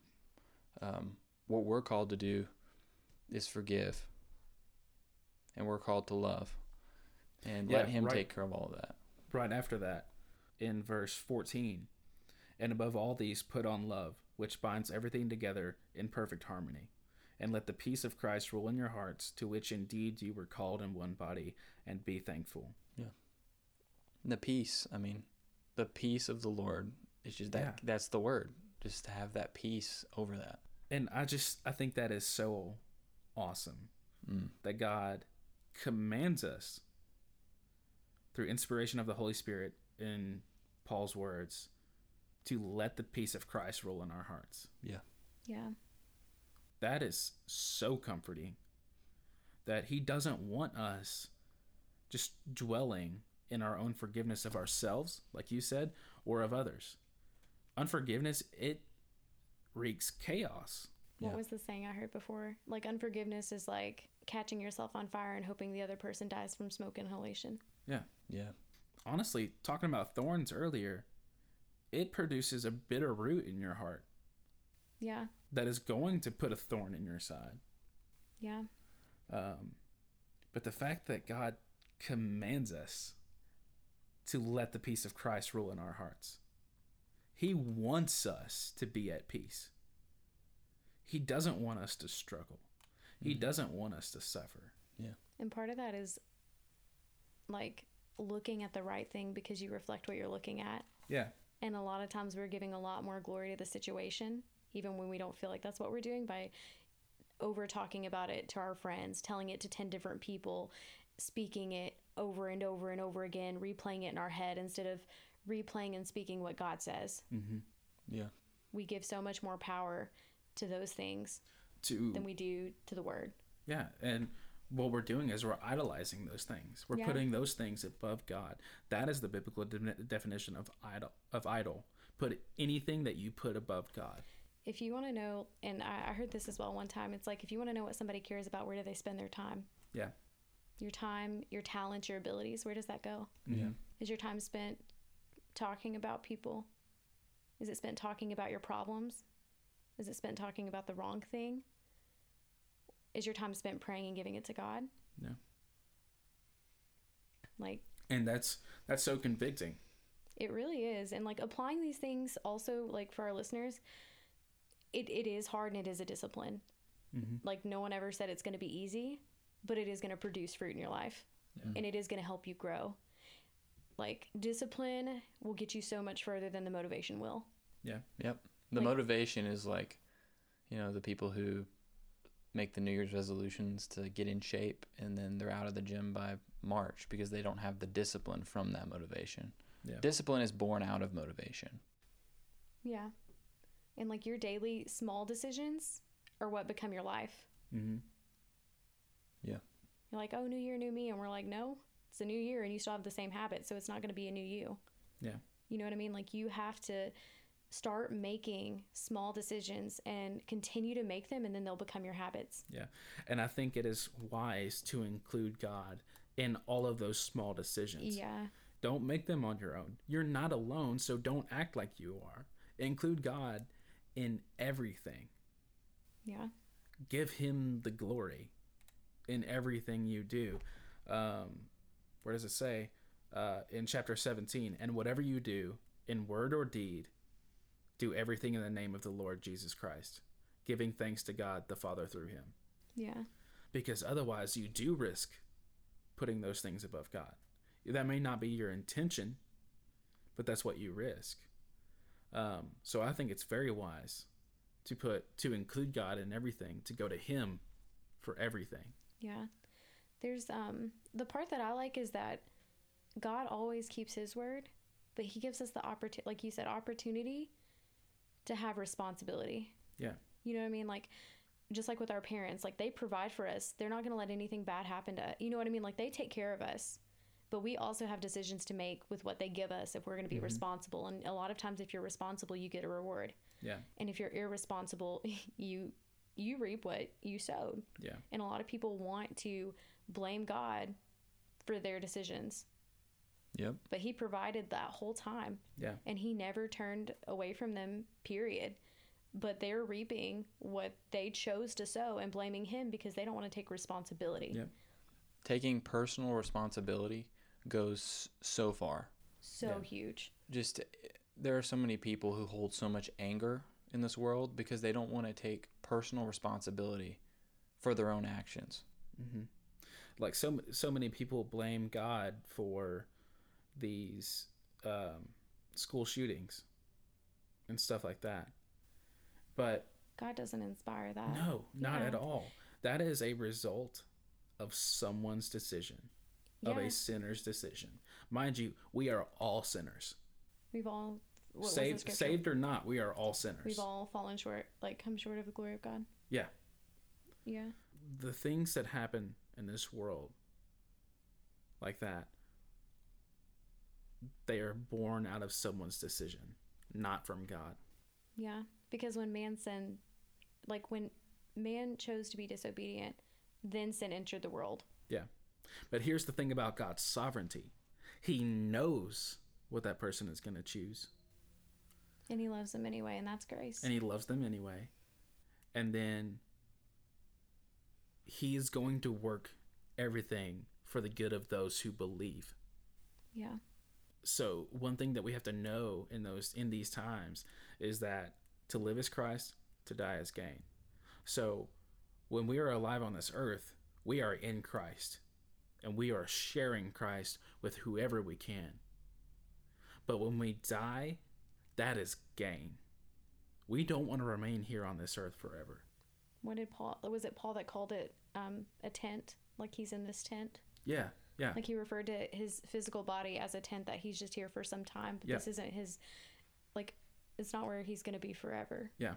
Um, what we're called to do is forgive, and we're called to love, and let Him
right.
take care of all of that.
Right after that in verse 14 and above all these put on love which binds everything together in perfect harmony and let the peace of christ rule in your hearts to which indeed you were called in one body and be thankful
And the peace, I mean, the peace of the Lord is just that.
Yeah.
That's the word. Just to have that peace over that.
and i just i think that is so awesome
Mm.
that god commands us through inspiration of the holy spirit in paul's words to let the peace of christ rule in our hearts
Yeah.
yeah.
that is so comforting that he doesn't want us just dwelling in our own forgiveness of ourselves like you said or of others unforgiveness it wreaks chaos
What
Yeah.
was the saying I heard before? Like unforgiveness is like catching yourself on fire and hoping the other person dies from smoke inhalation.
yeah
Yeah.
honestly talking about thorns earlier it produces a bitter root in your heart
Yeah.
that is going to put a thorn in your side
Yeah.
Um, but the fact that God commands us to let the peace of Christ rule in our hearts, He wants us to be at peace. He doesn't want us to struggle, He doesn't want us to suffer. Yeah.
And part of that is like looking at the right thing because you reflect what you're looking at.
Yeah.
And a lot of times we're giving a lot more glory to the situation, even when we don't feel like that's what we're doing by over talking about it to our friends, telling it to 10 different people, speaking it over and over and over again, replaying it in our head instead of replaying and speaking what God says.
Mm-hmm.
Yeah.
We give so much more power to those things
To
than we do to the word.
yeah, and what we're doing is we're idolizing those things. We're
Yeah.
putting those things above God. That is the biblical de- definition of idol. Of idol. Put anything that you put above God.
If you want to know, and I, I heard this as well one time, it's like if you want to know what somebody cares about, where do they spend their time?
Yeah.
Your time, your talents, your abilities, where does that go?
Yeah.
Is your time spent talking about people? Is it spent talking about your problems? Is it spent talking about the wrong thing? Is your time spent praying and giving it to God?
Yeah.
Like
And that's that's so convicting.
it really is. And like applying these things also like for our listeners, it, it is hard and it is a discipline. Mm-hmm. Like no one ever said it's going to be easy, but it is going to produce fruit in your life. And it is going to help you grow. Like discipline will get you so much further than the motivation will.
Yeah.
Yep. The
Like-
motivation is like, you know, the people who make the New Year's resolutions to get in shape and then they're out of the gym by March because they don't have the discipline from that motivation.
Yeah.
Discipline is born out of motivation.
Yeah. And like your daily small decisions are what become your life.
Mm-hmm.
Yeah.
You're like, oh, new year, new me. And we're like, no, it's a new year and you still have the same habits. So it's not going to be a new you.
Yeah.
You know what I mean? Like you have to start making small decisions and continue to make them and then they'll become your habits.
Yeah. And I think it is wise to include God in all of those small decisions.
Yeah.
Don't make them on your own. You're not alone, so don't act like you are. Include God in everything.
Yeah.
Give him the glory in everything you do. Um, where does it say? Uh, in chapter 17, and whatever you do, in word or deed, do everything in the name of the Lord Jesus Christ, giving thanks to God the Father through him.
Yeah.
because otherwise you do risk putting those things above God. That may not be your intention, but that's what you risk. Um, so I think it's very wise to put to include God in everything, to go to Him for everything.
Yeah. There's um the part that I like is that God always keeps his word, but he gives us the opportunity like you said opportunity to have responsibility.
Yeah,
You know what I mean? Like just like with our parents, like they provide for us. They're not going to let anything bad happen to You know what I mean? Like they take care of us. But we also have decisions to make with what they give us if we're going to be mm-hmm. responsible. And a lot of times if you're responsible, you get a reward.
yeah,
And if you're irresponsible, you you reap what you sowed.
yeah,
And a lot of people want to blame God for their decisions.
Yep.
But he provided that whole time
yeah,
and he never turned away from them, period. But they're reaping what they chose to sow and blaming him because they don't want to take responsibility.
yeah,
Taking personal responsibility goes so far.
So
Yeah.
huge.
Just there are so many people who hold so much anger in this world because they don't want to take personal responsibility for their own actions.
hmm Like so, so many people blame God for these um, school shootings and stuff like that, but
God doesn't inspire that.
No, not
Yeah.
at all. That is a result of someone's decision, of a sinner's decision. Mind you, we are all sinners.
We've all
saved, saved or not, we are all sinners.
We've all fallen short, like come short of the glory of God.
yeah.
Yeah.
The things that happen in this world, like that, they are born out of someone's decision, not from God.
Yeah, because when man sinned, like when man chose to be disobedient, then sin entered the world.
Yeah. But here's the thing about God's sovereignty He knows what that person is going to choose.
And he loves them anyway, and that's grace.
and he loves them anyway. And then he is going to work everything for the good of those who believe.
yeah.
So one thing that we have to know in those in these times is that to live is Christ, to die is gain. So when we are alive on this earth, we are in Christ and we are sharing Christ with whoever we can. But when we die, that is gain. We don't want to remain here on this earth forever.
What did Paul? Was it Paul that called it um, a tent? Like he's in this tent.
Yeah, yeah,
Like he referred to his physical body as a tent that he's just here for some time. But
Yeah.
this isn't his. Like, it's not where he's going to be forever.
yeah.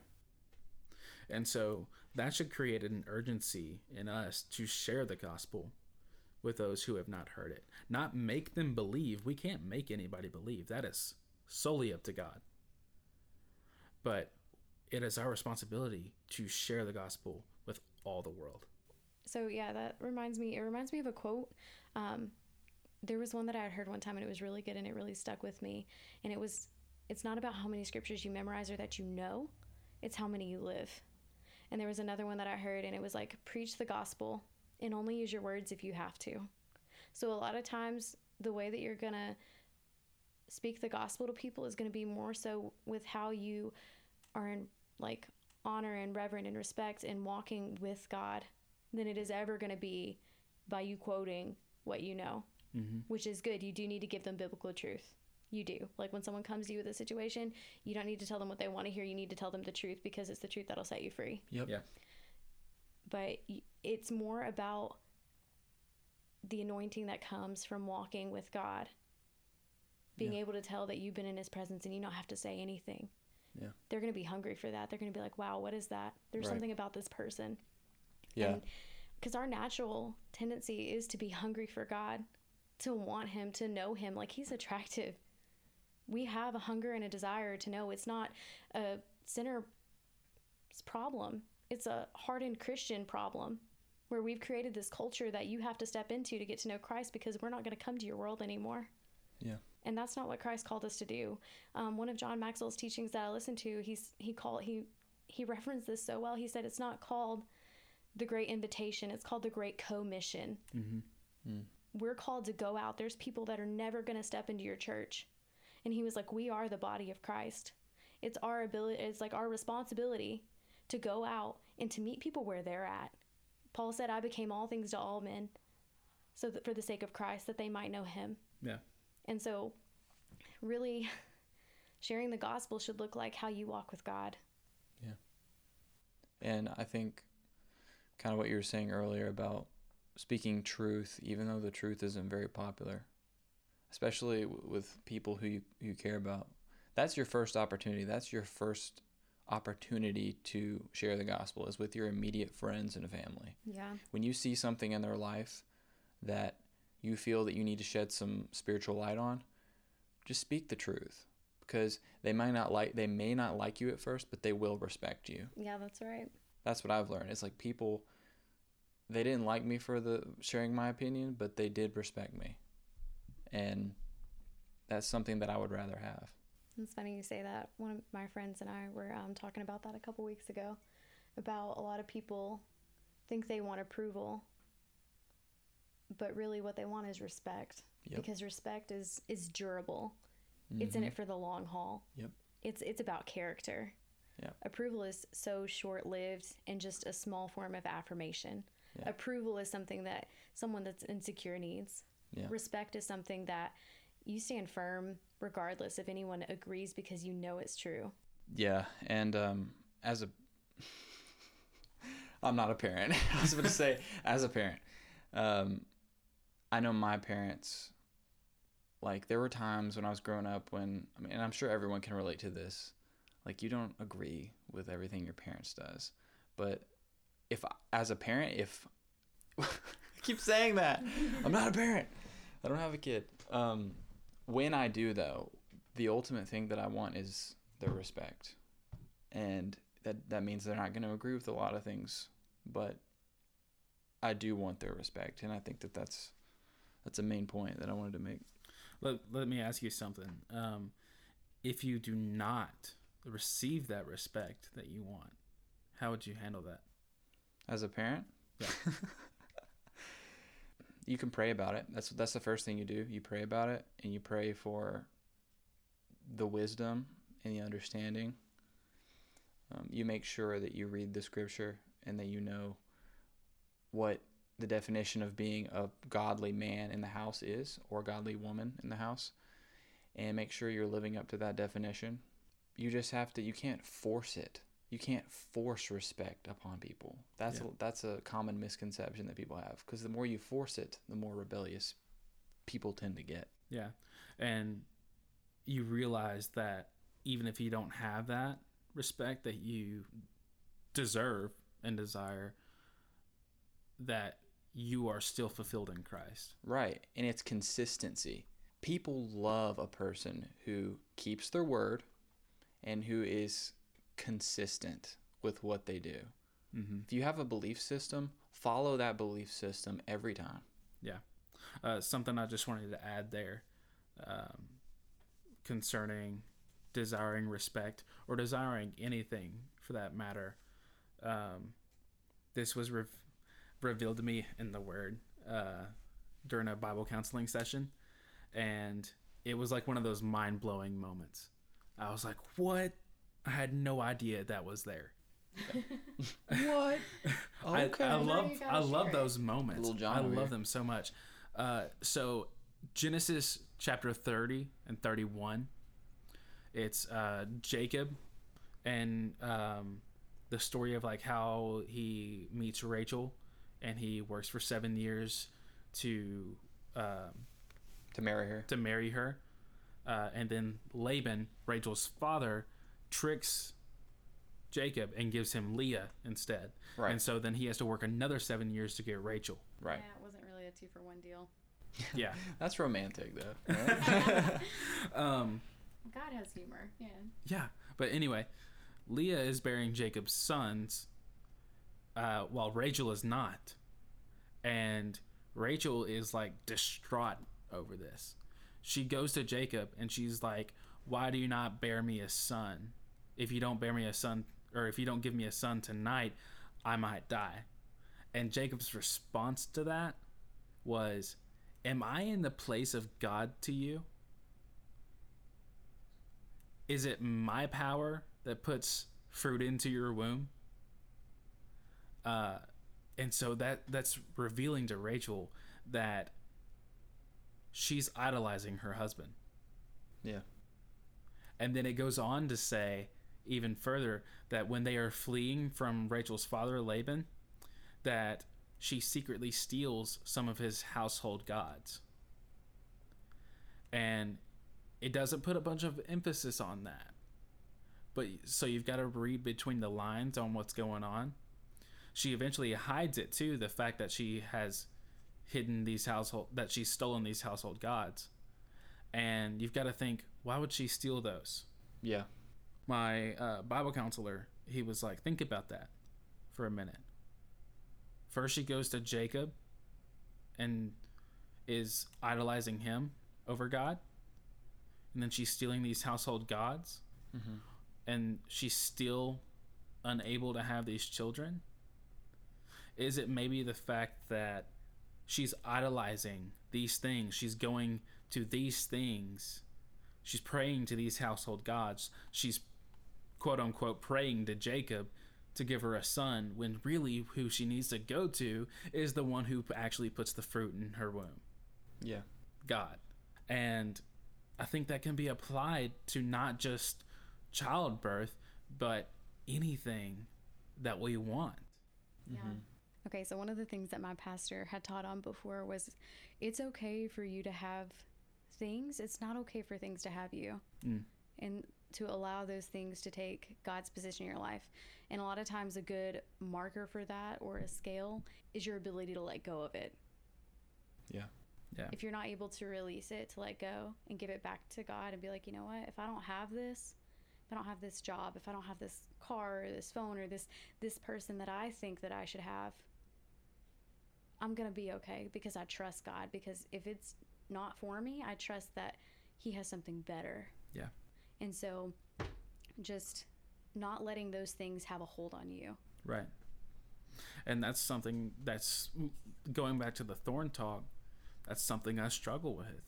And so that should create an urgency in us to share the gospel with those who have not heard it. Not make them believe. We can't make anybody believe. That is solely up to God. But it is our responsibility to share the gospel with all the world.
So yeah, that reminds me. It reminds me of a quote. Um, there was one that I had heard one time, and it was really good, and it really stuck with me. And it was, it's not about how many scriptures you memorize or that you know, it's how many you live. And there was another one that I heard, and it was like, preach the gospel and only use your words if you have to. So, a lot of times, the way that you're going to speak the gospel to people is going to be more so with how you are in like honor and reverend and respect and walking with God than it is ever going to be by you quoting what you know,
Mm-hmm.
which is good. You do need to give them biblical truth. You do. Like when someone comes to you with a situation, you don't need to tell them what they want to hear. You need to tell them the truth because it's the truth that'll set you free.
Yep.
Yeah.
But it's more about the anointing that comes from walking with God. Being
Yeah.
able to tell that you've been in his presence and you don't have to say anything.
Yeah.
They're going to be hungry for that. They're going to be like, wow, what is that? There's
Right.
something about this person.
Yeah.
Because our natural tendency is to be hungry for God, to want Him, to know Him. Like He's attractive. We have a hunger and a desire to know. It's not a sinner problem, it's a hardened Christian problem where we've created this culture that you have to step into to get to know Christ because we're not going to come to your world anymore.
Yeah.
And that's not what Christ called us to do. Um, one of John Maxwell's teachings that I listened to, he's he called he he referenced this so well. He said it's not called the great invitation; it's called the great commission.
Mm-hmm.
We're called to go out. There's people that are never going to step into your church, and he was like, "We are the body of Christ. It's our ability. It's like our responsibility to go out and to meet people where they're at." Paul said, "I became all things to all men, so that for the sake of Christ, that they might know Him."
Yeah.
And so, really, sharing the gospel should look like how you walk with God. Yeah.
And I think kind of what you were saying earlier about speaking truth, even though the truth isn't very popular, especially w- with people who you, you care about. That's your first opportunity. That's your first opportunity to share the gospel is with your immediate friends and family.
Yeah.
When you see something in their life that you feel that you need to shed some spiritual light on, just speak the truth because they might not like they may not like you at first, but they will respect you
Yeah, that's right.
that's what I've learned. It's like people they didn't like me for the sharing my opinion, but they did respect me. And that's something that I would rather have.
It's funny you say that. One of my friends and I were um, talking about that a couple weeks ago about a lot of people think they want approval, but really what they want is respect
Yep.
because respect is is durable. It's in
Mhm.
it for the long haul.
Yep.
It's it's about character.
Yep.
Approval is so short-lived and just a small form of affirmation.
Yeah.
Approval is something that someone that's insecure needs.
Yeah.
Respect is something that you stand firm regardless if anyone agrees because you know it's true.
Yeah, and um, as a, I'm not a parent. I was going to say, as a parent, um, I know my parents. Like there were times when I was growing up when I mean, and I'm sure everyone can relate to this. Like you don't agree with everything your parents does, but if as a parent, if I keep saying that, I'm not a parent. I don't have a kid. Um, when I do though, the ultimate thing that I want is their respect, and that that means they're not going to agree with a lot of things, but I do want their respect, and I think that that's that's a main point that I wanted to make.
Let, let me ask you something. Um, if you do not receive that respect that you want, how would you handle that?
As a parent,
Yeah.
you can pray about it. That's that's the first thing you do. You pray about it, and you pray for the wisdom and the understanding. Um, you make sure that you read the scripture and that you know what the definition of being a godly man in the house is or godly woman in the house and make sure you're living up to that definition. You just have to you can't force it. You can't force respect upon people. That's
Yeah.
a, that's a common misconception that people have because the more you force it, the more rebellious people tend to get.
Yeah. And you realize that even if you don't have that respect that you deserve and desire, that you are still fulfilled in Christ.
Right. And it's consistency. People love a person who keeps their word and who is consistent with what they do.
Mm-hmm.
If you have a belief system, follow that belief system every time. Yeah.
Uh, something I just wanted to add there um, concerning desiring respect or desiring anything for that matter. um, this was re- revealed to me in the Word uh, during a Bible counseling session, and it was like one of those mind blowing moments. I was like, "What? I had no idea that was there."
What?
I,
Okay.
I
Now
love I love
share it.
those moments.
Little John
I love
here.
them so much. Uh, so Genesis chapter thirty and thirty one. It's uh, Jacob and um, the story of like how he meets Rachel and he works for seven years to um,
to marry her.
to marry her. Uh, and then Laban, Rachel's father, tricks Jacob and gives him Leah instead.
Right.
And so then he has to work another seven years to get Rachel.
Right.
Yeah, it wasn't really a two for one deal.
Yeah.
That's romantic, though. right?
um,
God has humor. Yeah.
yeah. But anyway, Leah is bearing Jacob's sons uh, while Rachel is not. And Rachel is like distraught over this. She goes to Jacob and she's like, Why do you not bear me a son? If you don't bear me a son, or if you don't give me a son tonight, I might die. And Jacob's response to that was, Am I in the place of God to you? Is it my power that puts fruit into your womb? Uh, and so that that's revealing to Rachel that she's idolizing her husband.
yeah.
And then it goes on to say even further that when they are fleeing from Rachel's father Laban, that she secretly steals some of his household gods. And it doesn't put a bunch of emphasis on that. But so you've got to read between the lines on what's going on. She eventually hides it too, the fact that she has hidden these household that she's stolen these household gods. And you've got to think, why would she steal those?
Yeah.
My uh, Bible counselor, he was like, think about that for a minute. First, she goes to Jacob and is idolizing him over God. And then she's stealing these household gods. And she's still unable to have these children. Is it maybe the fact that she's idolizing these things? She's going to these things she's praying to these household gods. She's quote unquote praying to Jacob to give her a son when really who she needs to go to is the one who actually puts the fruit in her womb,
Yeah.
God. And I think that can be applied to not just childbirth, but anything that we want.
Yeah. Okay, so one of the things that my pastor had taught on before was it's okay for you to have things, it's not okay for things to have you.
Mm.
And to allow those things to take God's position in your life. And a lot of times, a good marker for that or a scale is your ability to let go of it.
Yeah.
Yeah.
If you're not able to release it, to let go and give it back to God and be like, you know what, if I don't have this, if I don't have this job, if I don't have this car or this phone or this this person that I think that I should have, I'm gonna be okay because I trust God. Because if it's not for me, I trust that He has something better.
Yeah.
And so, just not letting those things have a hold on you.
Right. And that's something that's going back to the thorn talk. That's something I struggle with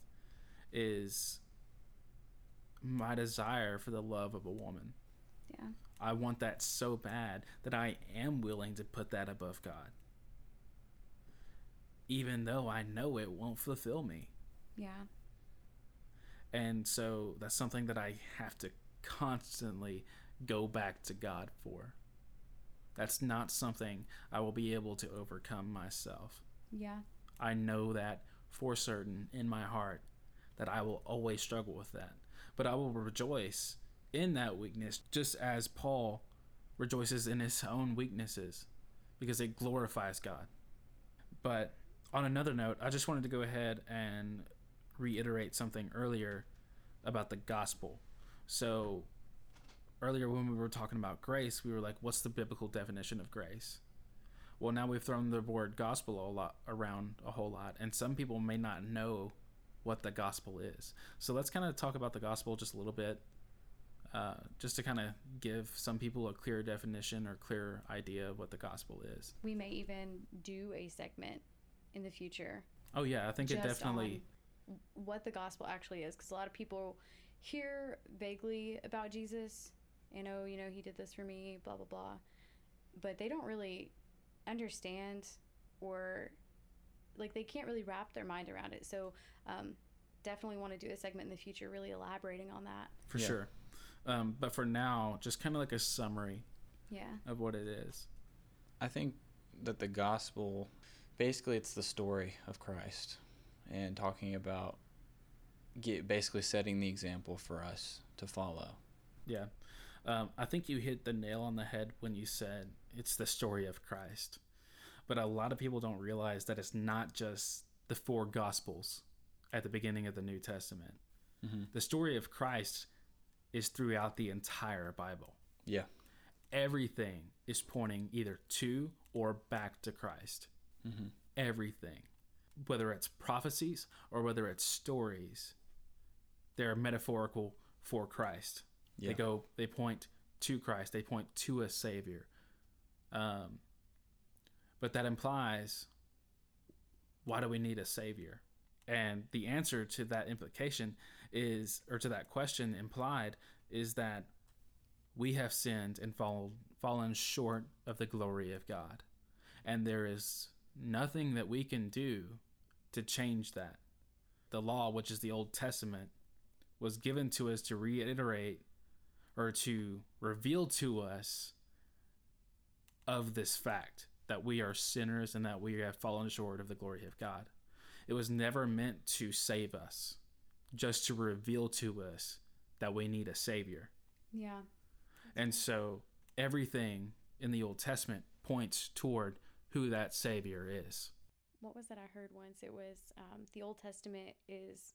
is my desire for the love of a woman.
Yeah.
I want that so bad that I am willing to put that above God. Even though I know it won't fulfill me.
Yeah.
And so that's something that I have to constantly go back to God for. That's not something I will be able to overcome myself.
Yeah.
I know that for certain in my heart that I will always struggle with that. But I will rejoice in that weakness just as Paul rejoices in his own weaknesses because it glorifies God. But on another note, I just wanted to go ahead and reiterate something earlier about the gospel. So earlier when we were talking about grace, we were like, what's the biblical definition of grace? Well, now we've thrown the word gospel a lot around a whole lot, and some people may not know what the gospel is. So let's kind of talk about the gospel just a little bit. uh, just to kind of give some people a clear definition or clear idea of what the gospel is.
We may even do a segment in the future
Oh yeah, I think it definitely.
on what the gospel actually is because a lot of people hear vaguely about jesus you know you know he did this for me blah blah blah but they don't really understand or like they can't really wrap their mind around it so um, definitely want to do a segment in the future really elaborating on that
for
Yeah.
sure. Um, but for now, just kind of like a summary
yeah
of what it is.
I think that the gospel, basically, it's the story of Christ, and talking about, get basically setting the example for us to follow.
Yeah. Um, I think you hit the nail on the head when you said it's the story of Christ. But a lot of people don't realize that it's not just the four gospels at the beginning of the New Testament.
Mhm.
The story of Christ is throughout the entire Bible.
Yeah.
Everything is pointing either to or back to Christ.
Mm-hmm.
Everything. Whether it's prophecies or whether it's stories, they're metaphorical for Christ.
Yeah.
They go, they point to Christ. They point to a Savior. Um, but that implies, why do we need a Savior? And the answer to that implication is, or to that question implied, is that we have sinned and fallen, fallen short of the glory of God. And there is nothing that we can do to change that. The law, which is the Old Testament, was given to us to reiterate or to reveal to us of this fact that we are sinners and that we have fallen short of the glory of God. It was never meant to save us, just to reveal to us that we need a Savior.
yeah
And so everything in the Old Testament points toward who that Savior is.
What was that i heard once it was um, the old testament is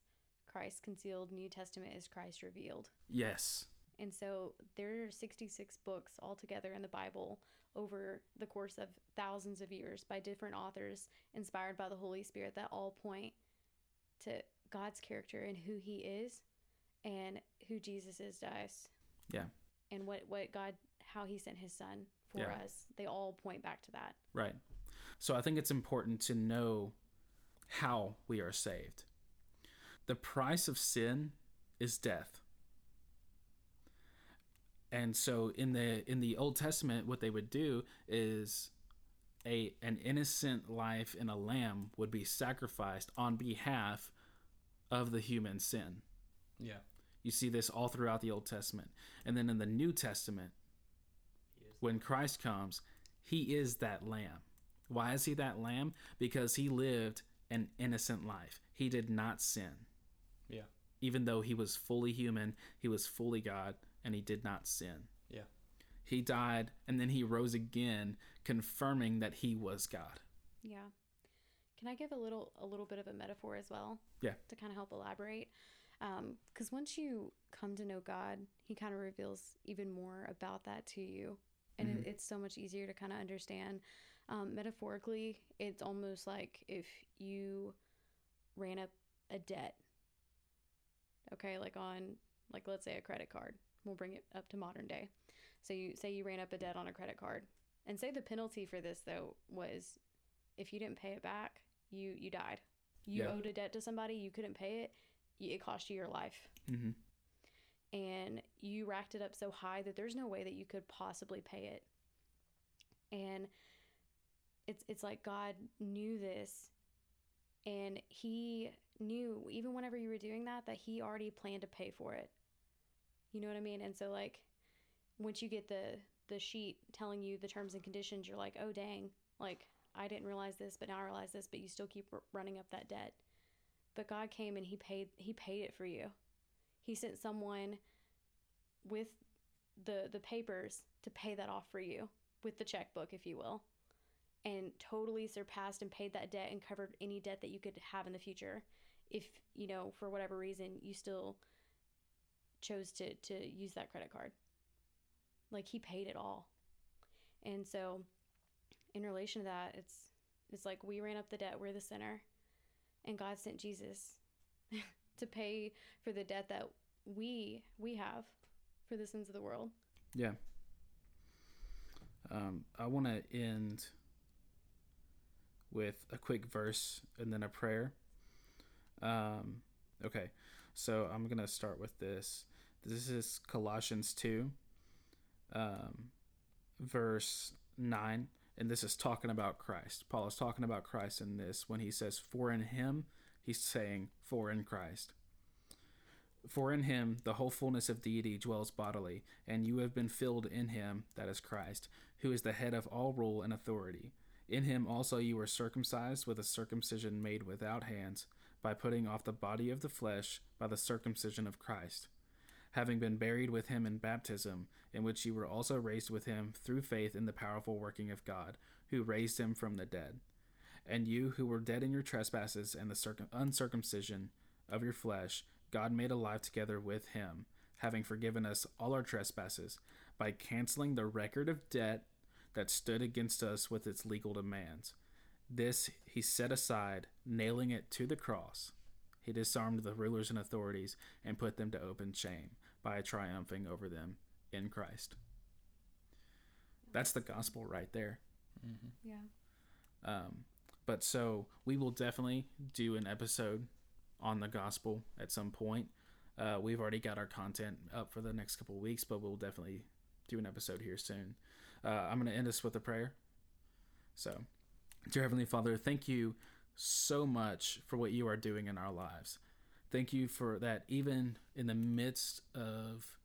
christ concealed new testament is christ revealed
Yes.
And so there are 66 books altogether in the Bible over the course of thousands of years by different authors inspired by the Holy Spirit that all point to God's character and who he is and who Jesus is to us.
Yeah.
And what, what God, how he sent his son for
Yeah.
us. They all point back to that.
Right. So I think it's important to know how we are saved. The price of sin is death. And so in the in the Old Testament what they would do is a an innocent life in a lamb would be sacrificed on behalf of the human sin.
Yeah.
You see this all throughout the Old Testament. And then in the New Testament, when Christ comes, he is that lamb. Why is he that lamb? Because he lived an innocent life. He did not sin.
Yeah.
Even though he was fully human, he was fully God, and he did not sin.
Yeah.
He died and then he rose again, confirming that he was God.
Yeah. Can I give a little a little bit of a metaphor as well?
Yeah.
To kind of help elaborate, um, because once you come to know God, He kind of reveals even more about that to you, and it, mm-hmm. it's so much easier to kind of understand. Um, metaphorically, it's almost like if you ran up a debt. Okay, like on like let's say a credit card. We'll bring it up to modern day. So you say you ran up a debt on a credit card, and say the penalty for this though was if you didn't pay it back, you you died. You
Yeah.
owed a debt to somebody, you couldn't pay it, it cost you your life.
Mm-hmm.
And you racked it up so high that there's no way that you could possibly pay it. And it's it's like God knew this and he knew even whenever you were doing that that he already planned to pay for it. You know what I mean? And so like once you get the the sheet telling you the terms and conditions, you're like, "Oh dang, like I didn't realize this, but now I realize this, but you still keep r- running up that debt." But God came and he paid he paid it for you. He sent someone with the the papers to pay that off for you with the checkbook, if you will, and totally surpassed and paid that debt and covered any debt that you could have in the future. If you know for whatever reason you still chose to to use that credit card, like he paid it all, and so in relation to that, it's it's like we ran up the debt, we're the sinner, and God sent Jesus to pay for the debt that we we have for the sins of the world.
Yeah. Um, I want to end with a quick verse and then a prayer. Um, okay, so I'm going to start with this. This is Colossians 2, um, verse 9. And this is talking about Christ. Paul is talking about Christ in this when he says, For in him, he's saying, For in Christ. For in him the whole fullness of deity dwells bodily, and you have been filled in him, that is Christ, who is the head of all rule and authority. In him also you were circumcised with a circumcision made without hands, by putting off the body of the flesh by the circumcision of Christ. Having been buried with him in baptism, in which you were also raised with him through faith in the powerful working of God, who raised him from the dead. And you who were dead in your trespasses and the circum- uncircumcision of your flesh, God made alive together with him, having forgiven us all our trespasses, by canceling the record of debt that stood against us with its legal demands. This he set aside, nailing it to the cross. He disarmed the rulers and authorities and put them to open shame by triumphing over them in Christ. That's the gospel right there.
Mm-hmm.
Yeah.
Um, but so we will definitely do an episode on the gospel at some point. Uh, we've already got our content up for the next couple of weeks, but we'll definitely do an episode here soon. Uh, I'm going to end us with a prayer. So, dear Heavenly Father, thank you so much for what you are doing in our lives. Thank you for that, even in the midst of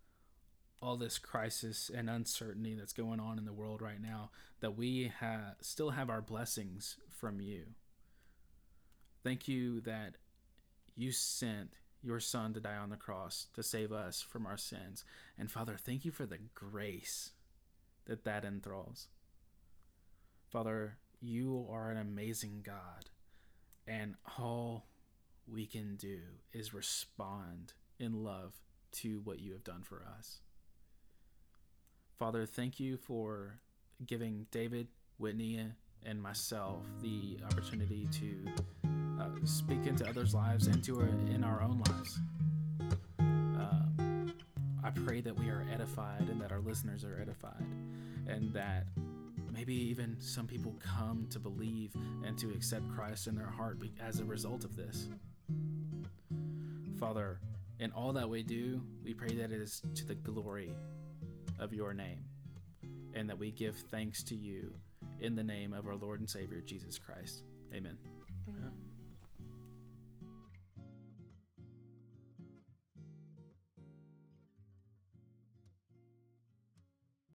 all this crisis and uncertainty that's going on in the world right now, that we ha- still have our blessings from you. Thank you that you sent your son to die on the cross to save us from our sins. And Father, thank you for the grace that that enthralls. Father, you are an amazing God, and all we can do is respond in love to what you have done for us. Father, thank you for giving David, Whitney, and myself the opportunity to uh, speak into others' lives and to our, in our own lives. I mm-hmm. pray that we are edified and that our listeners are edified, and that maybe even some people come to believe and to accept Christ in their heart as a result of this. Father, in all that we do, we pray that it is to the glory of your name, and that we give thanks to you in the name of our Lord and Savior Jesus Christ. Amen.
Amen.